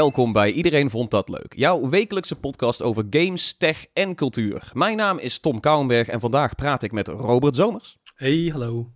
welkom bij Iedereen Vond Dat Leuk. Jouw wekelijkse podcast over games, tech en cultuur. Mijn naam is Tom Kouwenberg en vandaag praat ik met Robert Zomers. Hey, hallo.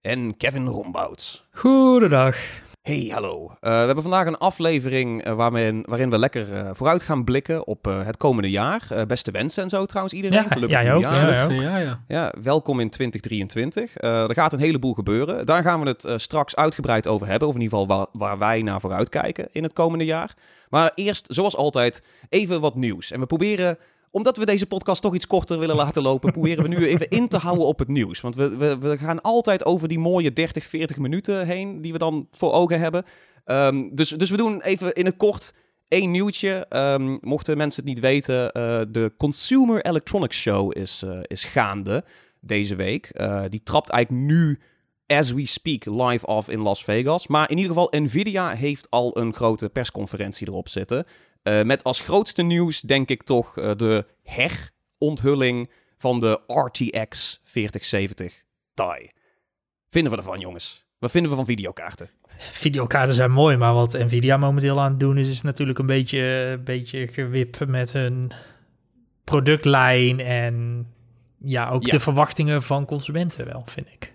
En Kevin Rombouts. Goedendag. Hey, hallo. Uh, we hebben vandaag een aflevering uh, waarin, waarin we lekker uh, vooruit gaan blikken op het komende jaar. beste wensen en zo trouwens iedereen. Ja, Gelukkig ja, ook. Ja, ja, ja. ja, welkom in 2023. er gaat een heleboel gebeuren. Daar gaan we het straks uitgebreid over hebben. Of in ieder geval waar, waar wij naar vooruit kijken in het komende jaar. Maar eerst, zoals altijd, even wat nieuws. En we proberen omdat we deze podcast toch iets korter willen laten lopen, proberen we nu even in te houden op het nieuws. Want we, we, we gaan altijd over die mooie 30, 40 minuten heen die we dan voor ogen hebben. Um, dus, dus we doen even in het kort één nieuwtje. Um, mochten mensen het niet weten, uh, de Consumer Electronics Show is, uh, is gaande deze week. Uh, die trapt eigenlijk nu as we speak live af in Las Vegas. Maar in ieder geval, Nvidia heeft al een grote persconferentie erop zitten. Uh, met als grootste nieuws denk ik toch uh, de heronthulling van de RTX 4070 Ti. Vinden we ervan, jongens? Wat vinden we van videokaarten? Videokaarten zijn mooi, maar wat Nvidia momenteel aan het doen is, is natuurlijk een beetje, een beetje gewip met hun productlijn en ja, ook ja. de verwachtingen van consumenten wel, vind ik.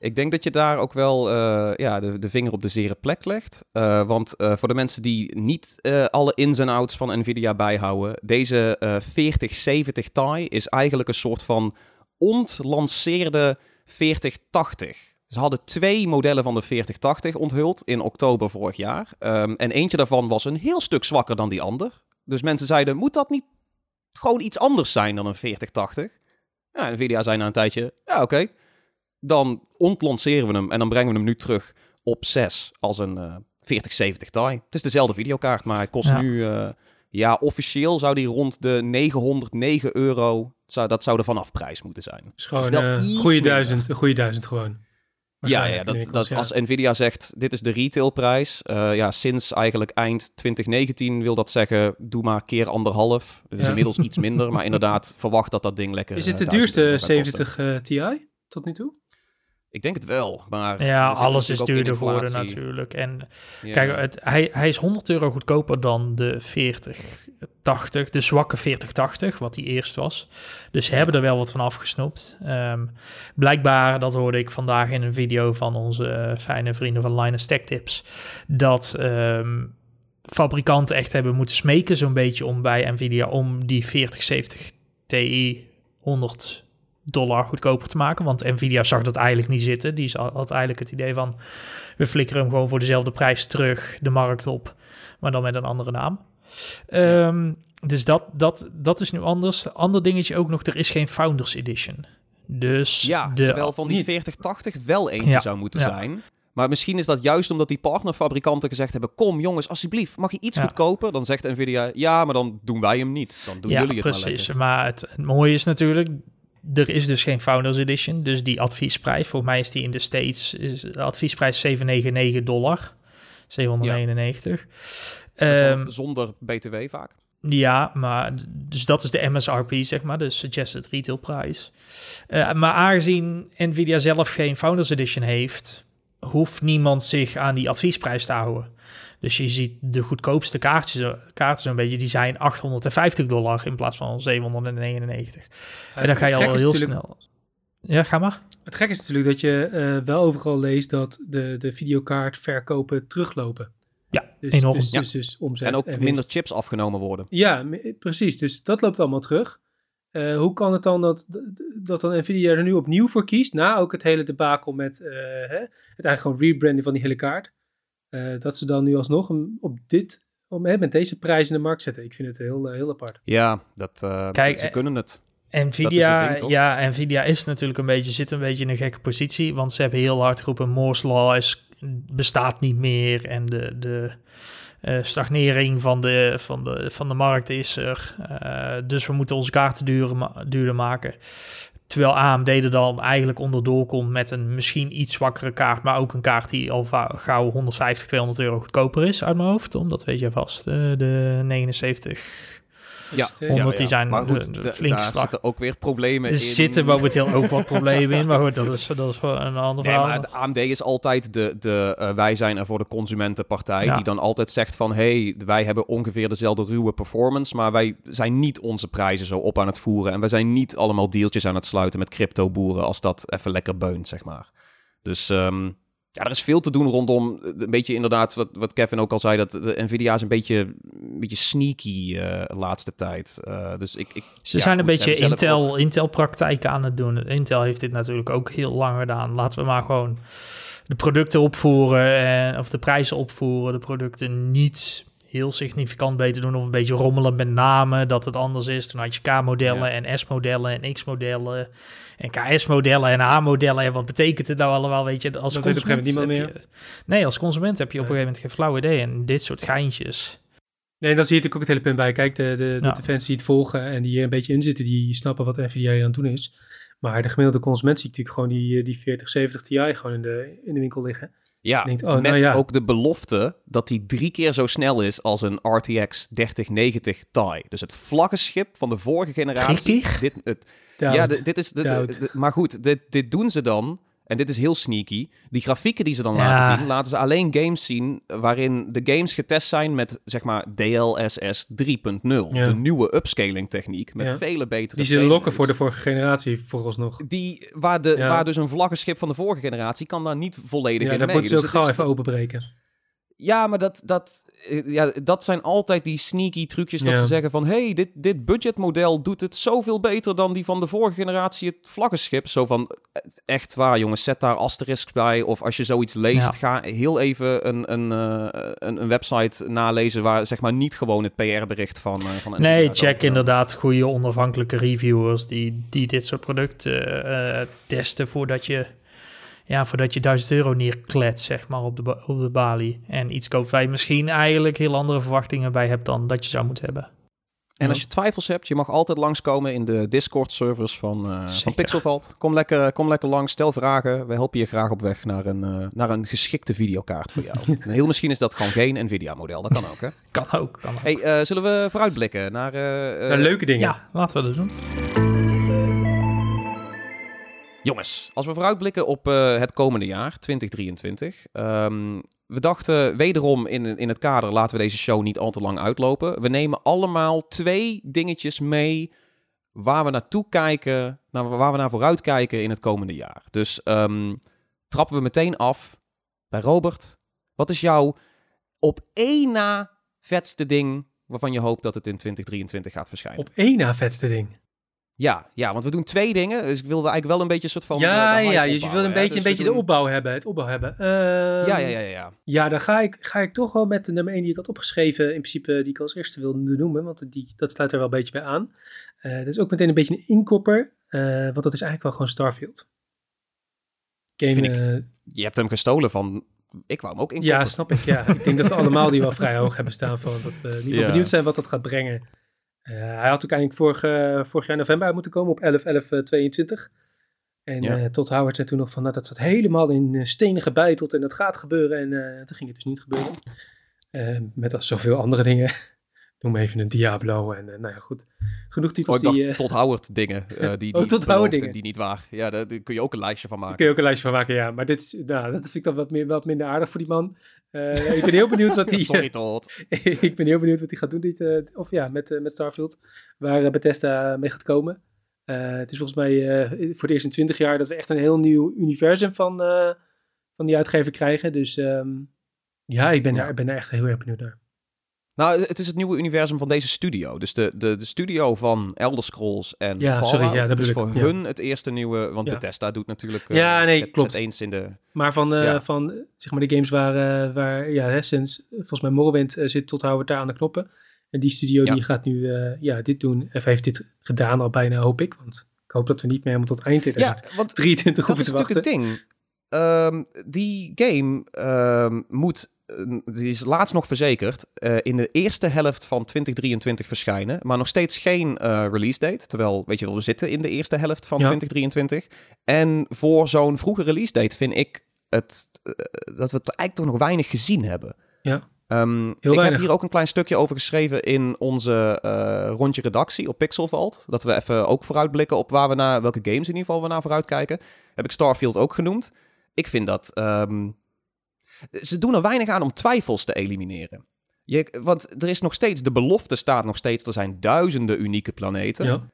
Ik denk dat je daar ook wel uh, ja, de, de vinger op de zere plek legt. Uh, want uh, voor de mensen die niet alle ins en outs van Nvidia bijhouden, deze 4070 Ti is eigenlijk een soort van ontlanceerde 4080. Ze hadden twee modellen van de 4080 onthuld in oktober vorig jaar. Um, en eentje daarvan was een heel stuk zwakker dan die ander. Dus mensen zeiden, moet dat niet gewoon iets anders zijn dan een 4080? Ja, Nvidia zei na een tijdje, ja oké. Dan ontlanceren we hem en dan brengen we hem nu terug op 6 als een uh, 4070 Ti. Het is dezelfde videokaart, maar hij kost ja. nu... Uh, ja, officieel zou die rond de 909 euro... Zou, dat zou de vanafprijs moeten zijn. Dus gewoon een uh, goede duizend, een goede duizend gewoon. Ja, ja, dat, dat ja. als Nvidia zegt, dit is de retailprijs. Uh, ja, sinds eigenlijk eind 2019 wil dat zeggen, doe maar keer anderhalf. Het is ja. inmiddels iets minder, maar inderdaad verwacht dat dat ding lekker... Is het de duurste 70 uh, Ti tot nu toe? Ik denk het wel, maar... Ja, alles is duurder geworden natuurlijk. En ja. kijk, het, hij, hij is 100 euro goedkoper dan de 4080, de zwakke 4080, wat die eerst was. Dus ze hebben er wel wat van afgesnoept. Um, blijkbaar, dat hoorde ik vandaag in een video van onze fijne vrienden van Linus Tech Tips, dat... Um, fabrikanten echt hebben moeten smeken zo'n beetje om bij Nvidia om die 4070 Ti 100 dollar goedkoper te maken. Want Nvidia zag dat eigenlijk niet zitten. Die had eigenlijk het idee van... we flikkeren hem gewoon voor dezelfde prijs terug de markt op. Maar dan met een andere naam. Um, dus dat, dat, dat is nu anders. Ander dingetje ook nog, er is geen Founders Edition. Dus ja, de, terwijl van die 4080 wel eentje ja, zou moeten ja. zijn. Maar misschien is dat juist omdat die partnerfabrikanten gezegd hebben... kom jongens, alsjeblieft, mag je iets ja. goedkoper? Dan zegt Nvidia, ja, maar dan doen wij hem niet. Dan doen jullie het precies. maar lekker. Maar het, het mooie is natuurlijk er is dus geen Founders Edition, dus die adviesprijs, volgens mij is die in de States, is de adviesprijs 799 dollar, 799. Ja. Um, zonder BTW vaak. Ja, maar dus dat is de MSRP, zeg maar, de Suggested Retail Price. Uh, maar aangezien Nvidia zelf geen Founders Edition heeft, hoeft niemand zich aan die adviesprijs te houden. Dus je ziet de goedkoopste kaartjes, kaarten zo'n beetje, die zijn 850 dollar in plaats van 799. Ja, en dan ga je al heel snel. Ja, ga maar. Het gek is natuurlijk dat je uh, wel overal leest dat de, de videokaartverkopen teruglopen. Ja, dus, enorm. Dus, ja. dus, dus omzet en ook en minder chips afgenomen worden. Ja, precies. Dus dat loopt allemaal terug. Uh, hoe kan het dan dat, dat dan Nvidia er nu opnieuw voor kiest, na ook het hele debakel met uh, hè, het eigenlijk gewoon rebranden van die hele kaart? Uh, dat ze dan nu alsnog op dit, op, hè, met deze prijs in de markt zetten. Ik vind het heel, heel apart. Ja, dat, uh, Kijk, ze kunnen het. Nvidia, ding, ja, Nvidia is natuurlijk een beetje, zit een beetje in een gekke positie, want ze hebben heel hard geroepen, Moore's Law is, bestaat niet meer en de, de uh, stagnering van de, van, de, van de markt is er. Uh, dus we moeten onze kaarten duurder, duurder maken. Terwijl AMD er dan eigenlijk onderdoor komt met een misschien iets zwakkere kaart, maar ook een kaart die al gauw 150, 200 euro goedkoper is uit mijn hoofd. Omdat weet je vast, de, de 79 Ja, 100 die zijn maar goed, de- de flinke daar slag. zitten ook weer problemen Er in. zitten momenteel ook wat problemen in, maar goed, dat is, dat is voor een ander Nee, verhaal. maar de AMD is altijd de, de eh, wij zijn er voor de consumentenpartij. Ja. Die dan altijd zegt van, hey, wij hebben ongeveer dezelfde ruwe performance. Maar wij zijn niet onze prijzen zo op aan het voeren. En wij zijn niet allemaal deeltjes aan het sluiten met crypto boeren. Als dat even lekker beunt, zeg maar. Dus ehm, ja, er is veel te doen rondom. eh, Een beetje inderdaad, wat, wat Kevin ook al zei. Dat de Nvidia is een beetje, een beetje sneaky eh, de laatste tijd. Eh, dus ik, ik, Ze ja, zijn een beetje Intel, Intel-praktijken aan het doen. Intel heeft dit natuurlijk ook heel lang gedaan. Laten we maar gewoon de producten opvoeren en, of de prijzen opvoeren. De producten niet heel significant beter doen of een beetje rommelen met namen dat het anders is. Toen had je K-modellen en S-modellen en X-modellen en KS-modellen en A-modellen. En wat betekent het nou allemaal, weet je? Als Dat weet op een gegeven moment consument heb je- Nee, als consument heb je op een gegeven moment geen flauw idee. En dit soort geintjes. Nee, dan zie je natuurlijk ook het hele punt bij. Kijk, de, de, de, Ja. de fans die het volgen en die er een beetje in zitten, die snappen wat Nvidia hier aan het doen is. Maar de gemiddelde consument ziet natuurlijk gewoon die, eh, die 4070 Ti gewoon in de, in de winkel liggen. Ja, denkt, oh, nou met ja. ook de belofte dat hij drie keer zo snel is als een RTX 3090 Ti. Dus het vlaggenschip van de vorige generatie. Drie keer? Dit, het, ja, dit, is. maar goed, dit, dit doen ze dan. En dit is heel sneaky. Die grafieken die ze dan Ja. laten zien, laten ze alleen games zien waarin de games getest zijn met zeg maar DLSS 3.0. Ja. De nieuwe upscaling techniek met Ja. vele betere. Die ze lokken voor de vorige generatie vooralsnog. Die, waar, de, Ja. waar dus een vlaggenschip van de vorige generatie kan daar niet volledig Ja, in mee. moeten ze ook Dus gauw even openbreken. Ja, maar dat, dat, eh, ja, dat zijn altijd die sneaky trucjes dat ze zeggen van... hey, dit, dit budgetmodel doet het zoveel beter dan die van de vorige generatie het vlaggenschip. Zo van, eh, echt waar jongens, zet daar asterisks bij. Of als je zoiets leest, ga heel even een, een, eh, een, een website nalezen... waar zeg maar niet gewoon het PR-bericht van, eh van Nee, check over- inderdaad goede onafhankelijke reviewers die, die dit soort producten testen voordat je, ja, voordat je 1000 euro neerklet, zeg maar, op de, op de balie. En iets koopt waar je misschien eigenlijk heel andere verwachtingen bij hebt dan dat je zou moeten hebben. En als je twijfels hebt, je mag altijd langskomen in de Discord-servers van, eh van. Pixelvalt. Kom lekker, kom lekker langs, stel vragen. Wij helpen je graag op weg naar een, eh, naar een geschikte videokaart voor jou. Heel misschien is dat gewoon geen Nvidia-model, dat kan ook, hè? Kan ook, kan ook. Hey, eh, zullen we vooruitblikken naar... eh, eh, Nou, leuke dingen. ja, laten we dat doen. Jongens, als we vooruitblikken op eh, het komende jaar, 2023. ehm, we dachten wederom in, in het kader, laten we deze show niet al te lang uitlopen. We nemen allemaal twee dingetjes mee waar we naartoe kijken, naar, waar we naar vooruit kijken in het komende jaar. Dus ehm, trappen we meteen af bij Robert. Wat is jouw op één na vetste ding waarvan je hoopt dat het in 2023 gaat verschijnen? Op één na vetste ding. Ja, ja, want we doen twee dingen. Dus ik wilde eigenlijk wel een beetje een soort van. ja, eh, ja, dus je wil een hè. beetje, een Dus we beetje doen- de opbouw hebben. Het opbouw hebben. Ehm, Ja, ja, ja, ja. ja. Ja, dan ga ik, ga ik toch wel met de nummer 1 die ik had opgeschreven, in principe die ik als eerste wilde noemen, want die, dat sluit er wel een beetje bij aan. Eh, dat is ook meteen een beetje een inkopper, eh, want dat is eigenlijk wel gewoon Starfield. Game, Vind ik Je hebt hem gestolen van. Ik wou hem ook in. ja, snap ik. Ja. ik denk dat we allemaal die wel vrij hoog hebben staan van dat we in ieder geval Ja. benieuwd zijn wat dat gaat brengen. Eh, hij had ook eigenlijk vorig, eh, vorig jaar november uit moeten komen op 11 11 22 En Ja. eh tot Howard zei toen nog van, nou, dat zat helemaal in eh, stenen gebeiteld en dat gaat gebeuren. En eh, toen ging het dus niet gebeuren. Eh, met als zoveel andere dingen. Noem even een Diablo en eh, nou ja, goed. Genoeg Oh, titels ik dacht die... eh, tot Howard dingen. eh, die, die Oh, tot Howard en dingen. Die niet waar. Ja, daar, daar kun je ook een lijstje van Daar maken. kun je ook een lijstje van maken, ja. Maar dit is, nou, dat vind ik dan wat, meer, wat minder aardig voor die man. Ik ben heel benieuwd wat hij... Sorry, tot. ik ben heel benieuwd wat hij gaat doen. Dit, of ja, met, met Starfield. Waar Bethesda mee gaat komen. Het is volgens mij voor het eerst in 20 jaar dat we echt een heel nieuw universum van, van die uitgever krijgen. Dus ehm, ja, ik ben, Ja. Daar, ik ben daar echt heel erg benieuwd naar. Nou, het is het nieuwe universum van deze studio. Dus de, de, de studio van Elder Scrolls en Ja, Fallout. sorry, ja, dat bedoel voor ja. hun het eerste nieuwe... Want Ja. Bethesda doet natuurlijk... eh, Ja, nee, zet- klopt. zet eens in de... Maar van, eh, Ja. van eh, zeg maar de games waar, eh, waar ja, hè, sinds volgens mij Morrowind eh, zit tot Howard daar aan de knoppen. En die studio die gaat nu eh, ja, dit doen. Of heeft dit gedaan al bijna, hoop ik. Want ik hoop dat we niet meer helemaal tot eind Ja, 2023 want dat hoeven is te natuurlijk wachten. het ding. Ehm, die game ehm, moet, eh, die is laatst nog verzekerd, eh, in de eerste helft van 2023 verschijnen. Maar nog steeds geen eh, release date. Terwijl, weet je wel, we zitten in de eerste helft van Ja. 2023. En voor zo'n vroege release date vind ik het, eh, dat we het eigenlijk toch nog weinig gezien hebben. Ja. Um, ik heb hier ook een klein stukje over geschreven in onze uh, rondje redactie op Pixelvalt. Dat we even ook vooruitblikken op waar we naar, welke games in ieder geval we naar vooruit kijken. Heb ik Starfield ook genoemd. Ik vind dat um, ze doen er weinig aan om twijfels te elimineren. Je, want er is nog steeds, de belofte staat nog steeds, er zijn duizenden unieke planeten. Ja.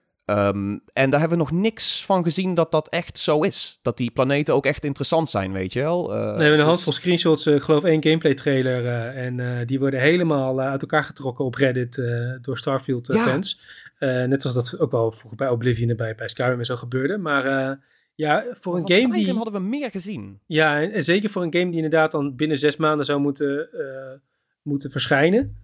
Um, en daar hebben we nog niks van gezien dat dat echt zo is. Dat die planeten ook echt interessant zijn, weet je wel. Uh, we hebben een dus... handvol screenshots, uh, ik geloof één gameplay trailer. Uh, en die worden helemaal uit elkaar getrokken op Reddit door Starfield fans. net zoals dat ook wel vroeger bij Oblivion en bij, bij Skyrim en zo gebeurde. Maar ja, voor een game die... hadden we meer gezien. Ja, en, zeker voor een game die inderdaad dan binnen zes maanden zou moeten, moeten verschijnen.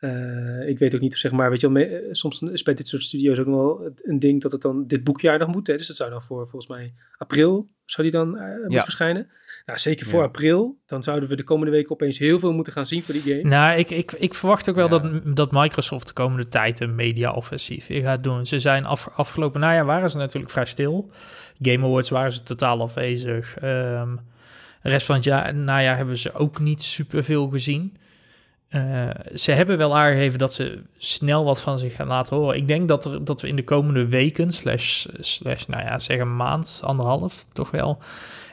Uh, ik weet ook niet of zeg maar, weet je wel, eh, soms is bij dit soort studio's ook nog wel een ding dat het dan dit boekjaar nog moet. Hè? Dus dat zou dan voor volgens mij april zou die dan uh, ja. verschijnen. Nou, zeker voor april. Dan zouden we de komende weken opeens heel veel moeten gaan zien voor die game. Nou, ik, ik, ik verwacht ook wel dat, dat Microsoft de komende tijd een media-offensief gaat doen. Ze zijn af, afgelopen najaar waren ze natuurlijk vrij stil. Game Awards waren ze totaal afwezig. Um, de rest van het jaar, najaar hebben we ze ook niet super veel gezien. Uh, ze hebben wel aangegeven dat ze snel wat van zich gaan laten horen. Ik denk dat, er, dat we in de komende weken, slash, slash nou ja, zeg een maand, anderhalf, toch wel,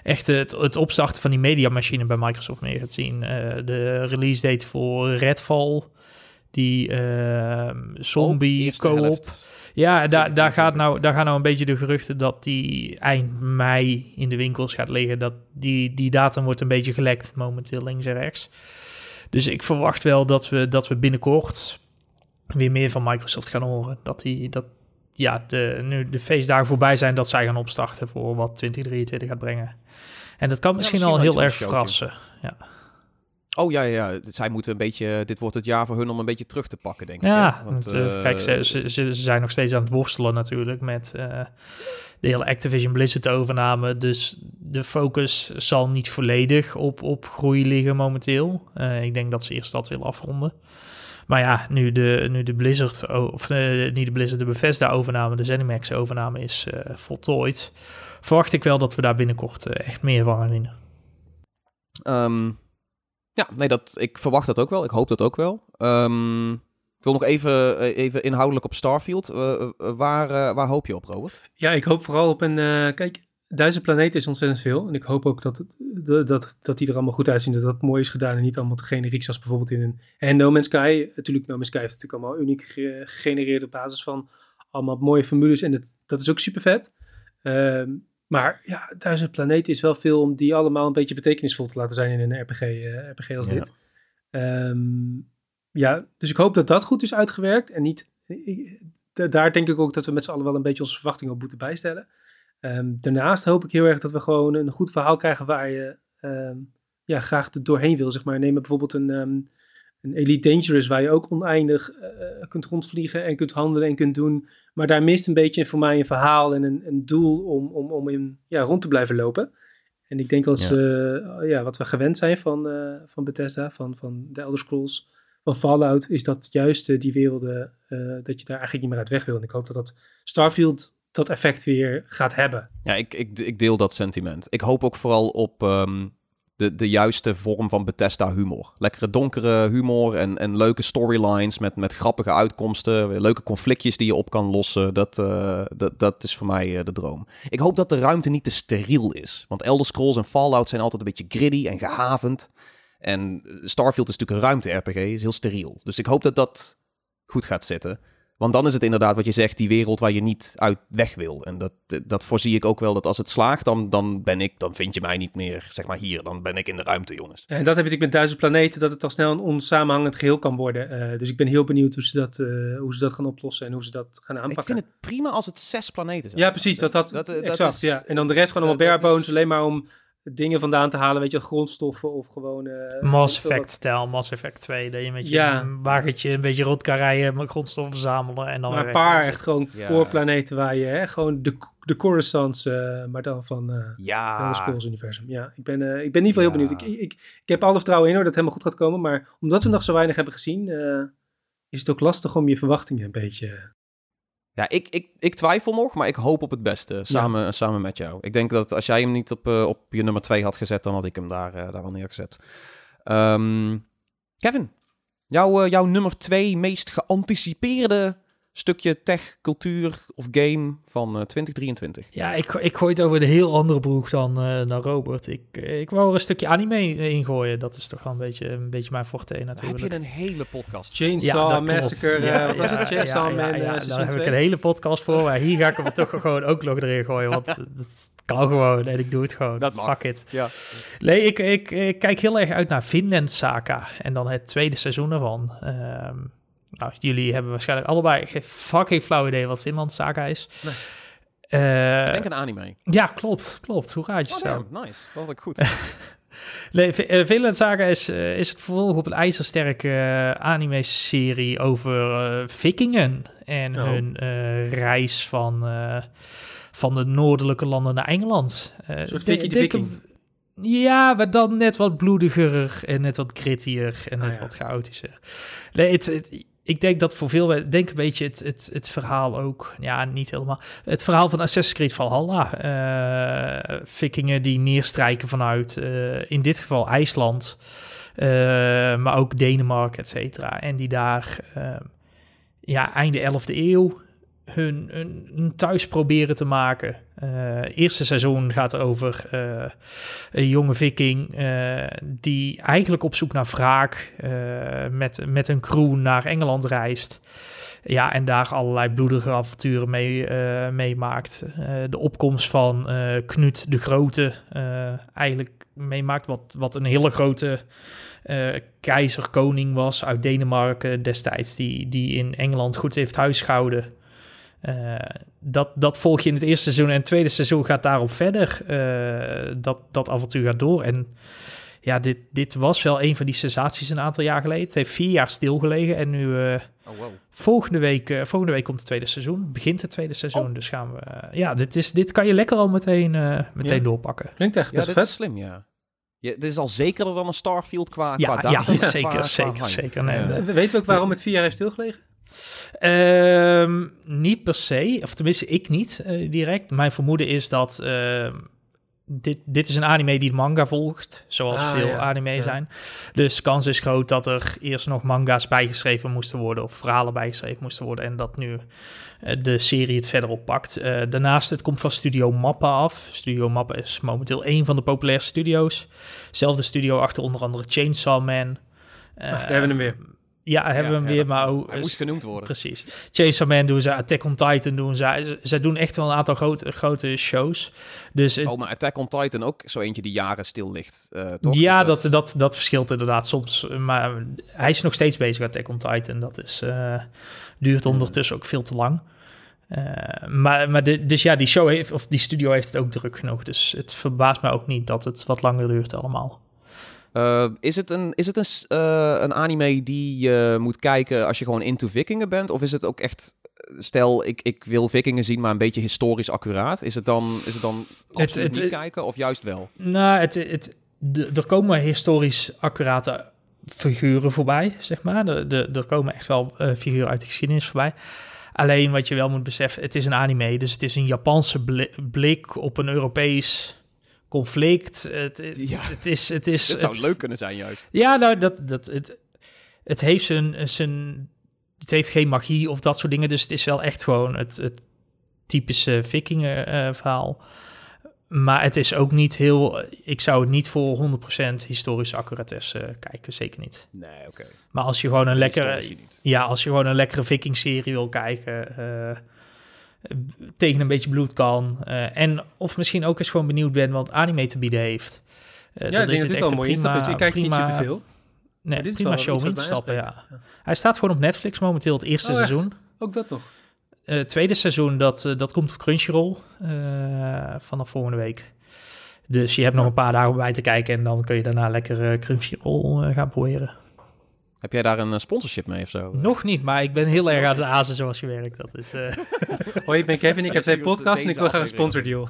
echt het, het opstarten van die mediamachine bij Microsoft meer gaat zien. Uh, de release date voor Redfall, die uh, zombie oh, co-op. Ja, daar, daar, gaat nou, daar gaan nou een beetje de geruchten dat die eind mei in de winkels gaat liggen. Dat die, die datum wordt een beetje gelekt momenteel links en rechts. Dus ik verwacht wel dat we, dat we binnenkort weer meer van Microsoft gaan horen. Dat die, dat, ja, de, nu de feestdagen voorbij zijn, dat zij gaan opstarten voor wat 2023 gaat brengen. En dat kan misschien, al heel erg verrassen. Ja. Oh ja, ja, zij moeten een beetje. Dit wordt het jaar voor hun om een beetje terug te pakken, denk ik. Ja, want, uh, kijk, ze, ze, ze, zijn nog steeds aan het worstelen natuurlijk met. Uh, de hele Activision Blizzard overname. Dus de focus zal niet volledig op, op groei liggen momenteel. Uh, ik denk dat ze eerst dat willen afronden. Maar ja, nu de, nu de Blizzard, of uh, niet de Blizzard, de Bethesda overname, de ZeniMax overname is uh, voltooid, verwacht ik wel dat we daar binnenkort echt meer van gaan zien. Um, ja, nee, dat, ik verwacht dat ook wel. Ik hoop dat ook wel. Um, ik wil nog even, eh, even inhoudelijk op Starfield. Uh, waar, uh, waar hoop je op, Robert? Ja, ik hoop vooral op een... kijk, duizend planeten is ontzettend veel. En ik hoop ook dat, het, dat, dat die er allemaal goed uitzien. Dat dat mooi is gedaan en niet allemaal te generiek zoals bijvoorbeeld in een... En No Man's Sky, natuurlijk No Man's Sky heeft natuurlijk allemaal uniek gegenereerd op basis van allemaal mooie formules. En dat, dat is ook super vet. Ehm, maar ja, duizend planeten is wel veel om die allemaal een beetje betekenisvol te laten zijn in een RPG, RPG als dit. Um, ja, dus ik hoop dat dat goed is uitgewerkt. En niet, daar denk ik ook dat we met z'n allen wel een beetje onze verwachtingen op moeten bijstellen. Ehm, daarnaast hoop ik heel erg dat we gewoon een goed verhaal krijgen waar je ehm, ja, graag doorheen wil. Zeg maar. Neem bijvoorbeeld een, um, een Elite Dangerous waar je ook oneindig uh, kunt rondvliegen en kunt handelen en kunt doen. Maar daar mist een beetje voor mij een verhaal en een, een doel om, om, om in, ja, rond te blijven lopen. En ik denk als ja. Uh, ja, wat we gewend zijn van, uh, van Bethesda, van, van de Elder Scrolls van Fallout is dat juist die werelden, uh, dat je daar eigenlijk niet meer uit weg wil. En ik hoop dat dat Starfield dat effect weer gaat hebben. Ja, ik, ik, ik deel dat sentiment. Ik hoop ook vooral op um, de, de juiste vorm van Bethesda humor. Lekkere donkere humor en, en leuke storylines met, met grappige uitkomsten. Leuke conflictjes die je op kan lossen. Dat, uh, dat, dat is voor mij de droom. Ik hoop dat de ruimte niet te steriel is. Want Elder Scrolls en Fallout zijn altijd een beetje gritty en gehavend. En Starfield is natuurlijk een ruimte-RPG, is heel steriel. Dus ik hoop dat dat goed gaat zitten. Want dan is het inderdaad wat je zegt, die wereld waar je niet uit weg wil. En dat, dat voorzie ik ook wel, dat als het slaagt, dan, dan ben ik, dan vind je mij niet meer, zeg maar hier, dan ben ik in de ruimte, jongens. En dat heb je natuurlijk met duizend planeten, dat het al snel een onsamenhangend geheel kan worden. Uh, dus ik ben heel benieuwd hoe ze, dat, uh, hoe ze dat gaan oplossen en hoe ze dat gaan aanpakken. Ik vind het prima als het zes planeten zijn. Ja, precies, dat, dat, dat, dat exact, is, ja. En dan de rest gewoon allemaal bare bones, alleen maar om dingen vandaan te halen, weet je, grondstoffen of gewoon... Uh, Mass Effect-stijl, Mass Effect 2, dat je met je ja. wagentje een beetje rond kan rijden, met grondstoffen verzamelen en dan... Maar een paar echt gewoon ja. core planeten waar je, hè, gewoon de, de Coruscants, uh, maar dan van, uh, ja. van het Scrolls-universum. Ja, ik ben, ik ben in ieder geval heel benieuwd. Ik, ik, ik heb alle vertrouwen in hoor, dat het helemaal goed gaat komen, maar omdat we nog zo weinig hebben gezien, is het ook lastig om je verwachtingen een beetje ja, ik, ik, ik twijfel nog, maar ik hoop op het beste samen, samen met jou. Ik denk dat als jij hem niet op, op je nummer 2 had gezet, dan had ik hem daar, uh, daar al neergezet. Um, Kevin, Jouw, jouw nummer twee meest geanticipeerde stukje tech, cultuur of game van 2023? Ja, ik, ik gooi het over een heel andere broek dan, uh, dan Robert. Ik, ik wou er een stukje anime ingooien. Dat is toch wel een beetje, een beetje mijn forte natuurlijk. Heb je een hele podcast? Chainsaw ja, Massacre, ja, wat was het? Chainsaw Man, ja, daar heb ik een hele podcast voor. Maar hier ga ik hem toch gewoon ook nog erin gooien. Want dat kan gewoon en ik doe het gewoon. Dat mag. Fuck it. Ja. Nee, ik, ik, ik, kijk heel erg uit naar Finland Saga. En dan het tweede seizoen ervan. Um, nou, jullie hebben waarschijnlijk allebei geen fucking flauw idee wat Finland Saga is. Nee. Uh, denk een anime. Ja, klopt, klopt. Hoe gaat je oh, zo? nice, dat ik goed. nee, uh, Finland Saga is, uh, is het vervolg op een ijzersterke anime-serie over vikingen en oh. hun reis van, van de noordelijke landen naar Engeland. een soort viking viking. Ja, maar dan net wat bloediger en net wat grittier en net ah, wat chaotischer. Nee, het, het, ik denk dat voor veel denk een beetje het, het, het verhaal ook, ja, niet helemaal. Het verhaal van Assassin's Creed Valhalla. Uh, vikingen die neerstrijken vanuit, uh, in dit geval IJsland, uh, maar ook Denemarken, et cetera. En die daar, ja, einde 11e eeuw hun, thuis proberen te maken. Uh, eerste seizoen gaat over uh, een jonge viking uh, die eigenlijk op zoek naar wraak met, met een crew naar Engeland reist. Ja, en daar allerlei bloedige avonturen mee meemaakt. de opkomst van Knut de Grote eigenlijk meemaakt, wat, wat een hele grote keizer, koning was uit Denemarken destijds, die, die in Engeland goed heeft huisgehouden. Uh, dat, dat volg je in het eerste seizoen en het tweede seizoen gaat daarop verder. Uh, dat, dat avontuur gaat door. En ja, dit, dit was wel een van die sensaties een aantal jaar geleden. Het heeft vier jaar stilgelegen en nu uh, oh, wow. volgende, week, volgende week komt het tweede seizoen. Begint het tweede seizoen, oh. dus gaan we... ja, dit, is, dit kan je lekker al meteen, meteen ja. doorpakken. Klinkt echt best ja, vet. Is slim, ja. Ja, dit is al zekerder dan een Starfield qua, ja, qua Ja, zeker, zeker, zeker. Nee, Weten we ook waarom het vier jaar heeft stilgelegen? Um, niet per se, of tenminste ik niet uh, direct. Mijn vermoeden is dat uh, dit, dit is een anime die manga volgt, zoals ah, veel ja. anime ja. zijn. Dus kans is groot dat er eerst nog manga's bijgeschreven moesten worden of verhalen bijgeschreven moesten worden en dat nu uh, de serie het verder oppakt. daarnaast, het komt van Studio Mappa af. Studio Mappa is momenteel een van de populairste studio's. Zelfde studio achter onder andere Chainsaw Man. Ah, we hebben hem weer. Ja, hebben we hem weer, maar... Hij moest genoemd worden. Precies. Chainsaw Man doen ze, Attack on Titan doen ze. Ze doen echt wel een aantal grote, grote shows. Dus oh, maar Attack on Titan ook zo eentje die jaren stil ligt, uh, toch? Ja, dat... Dat, dat, dat verschilt inderdaad soms. Maar hij is nog steeds bezig, Attack on Titan. Dat is, uh, duurt ondertussen ook veel te lang. Uh, maar, maar de, dus ja, die show heeft, of die studio heeft het ook druk genoeg. Dus het verbaast mij ook niet dat het wat langer duurt allemaal. Uh, is het, een, is het een, uh, een anime die je moet kijken als je gewoon into vikingen bent? Of is het ook echt, stel ik, ik wil vikingen zien, maar een beetje historisch accuraat. Is het dan, is het dan het, het, niet kijken of juist wel? Nou, het, het, de, er komen historisch accurate figuren voorbij, zeg maar. De, de, er komen echt wel uh, figuren uit de geschiedenis voorbij. Alleen wat je wel moet beseffen, het is een anime, dus het is een Japanse blik op een Europees conflict. Het, het, ja. het is... Het, is, het zou leuk kunnen zijn juist. Ja, nou, dat, dat, het, het heeft zijn, zijn... Het heeft geen magie of dat soort dingen. Dus het is wel echt gewoon het, het typische vikingen uh, verhaal. Maar het is ook niet heel... Ik zou het niet voor 100% historische accuratesse uh, kijken. Zeker niet. Nee, oké. Maar als je gewoon een lekkere... Ja, als je gewoon een lekkere viking-serie wil kijken... Uh, tegen een beetje bloed kan. Uh, en of misschien ook eens gewoon benieuwd ben wat anime te bieden heeft. Uh, ja, ik denk dat dit wel mooi prima, is. Ik kijk prima, niet superveel. Nee, dit is prima show om in te stappen, ja. Hij staat gewoon op Netflix momenteel, het eerste oh, seizoen. Ook dat nog? Uh, het tweede seizoen, dat, dat komt op Crunchyroll vanaf volgende week. Dus je hebt nog een paar dagen bij te kijken en dan kun je daarna lekker Crunchyroll gaan proberen. Heb jij daar een sponsorship mee of zo? Nog niet, maar ik ben heel erg aan het azen zoals je werkt. Dat is, uh... Hoi, ik ben Kevin, ik heb twee podcasts en ik wil graag een sponsordeal.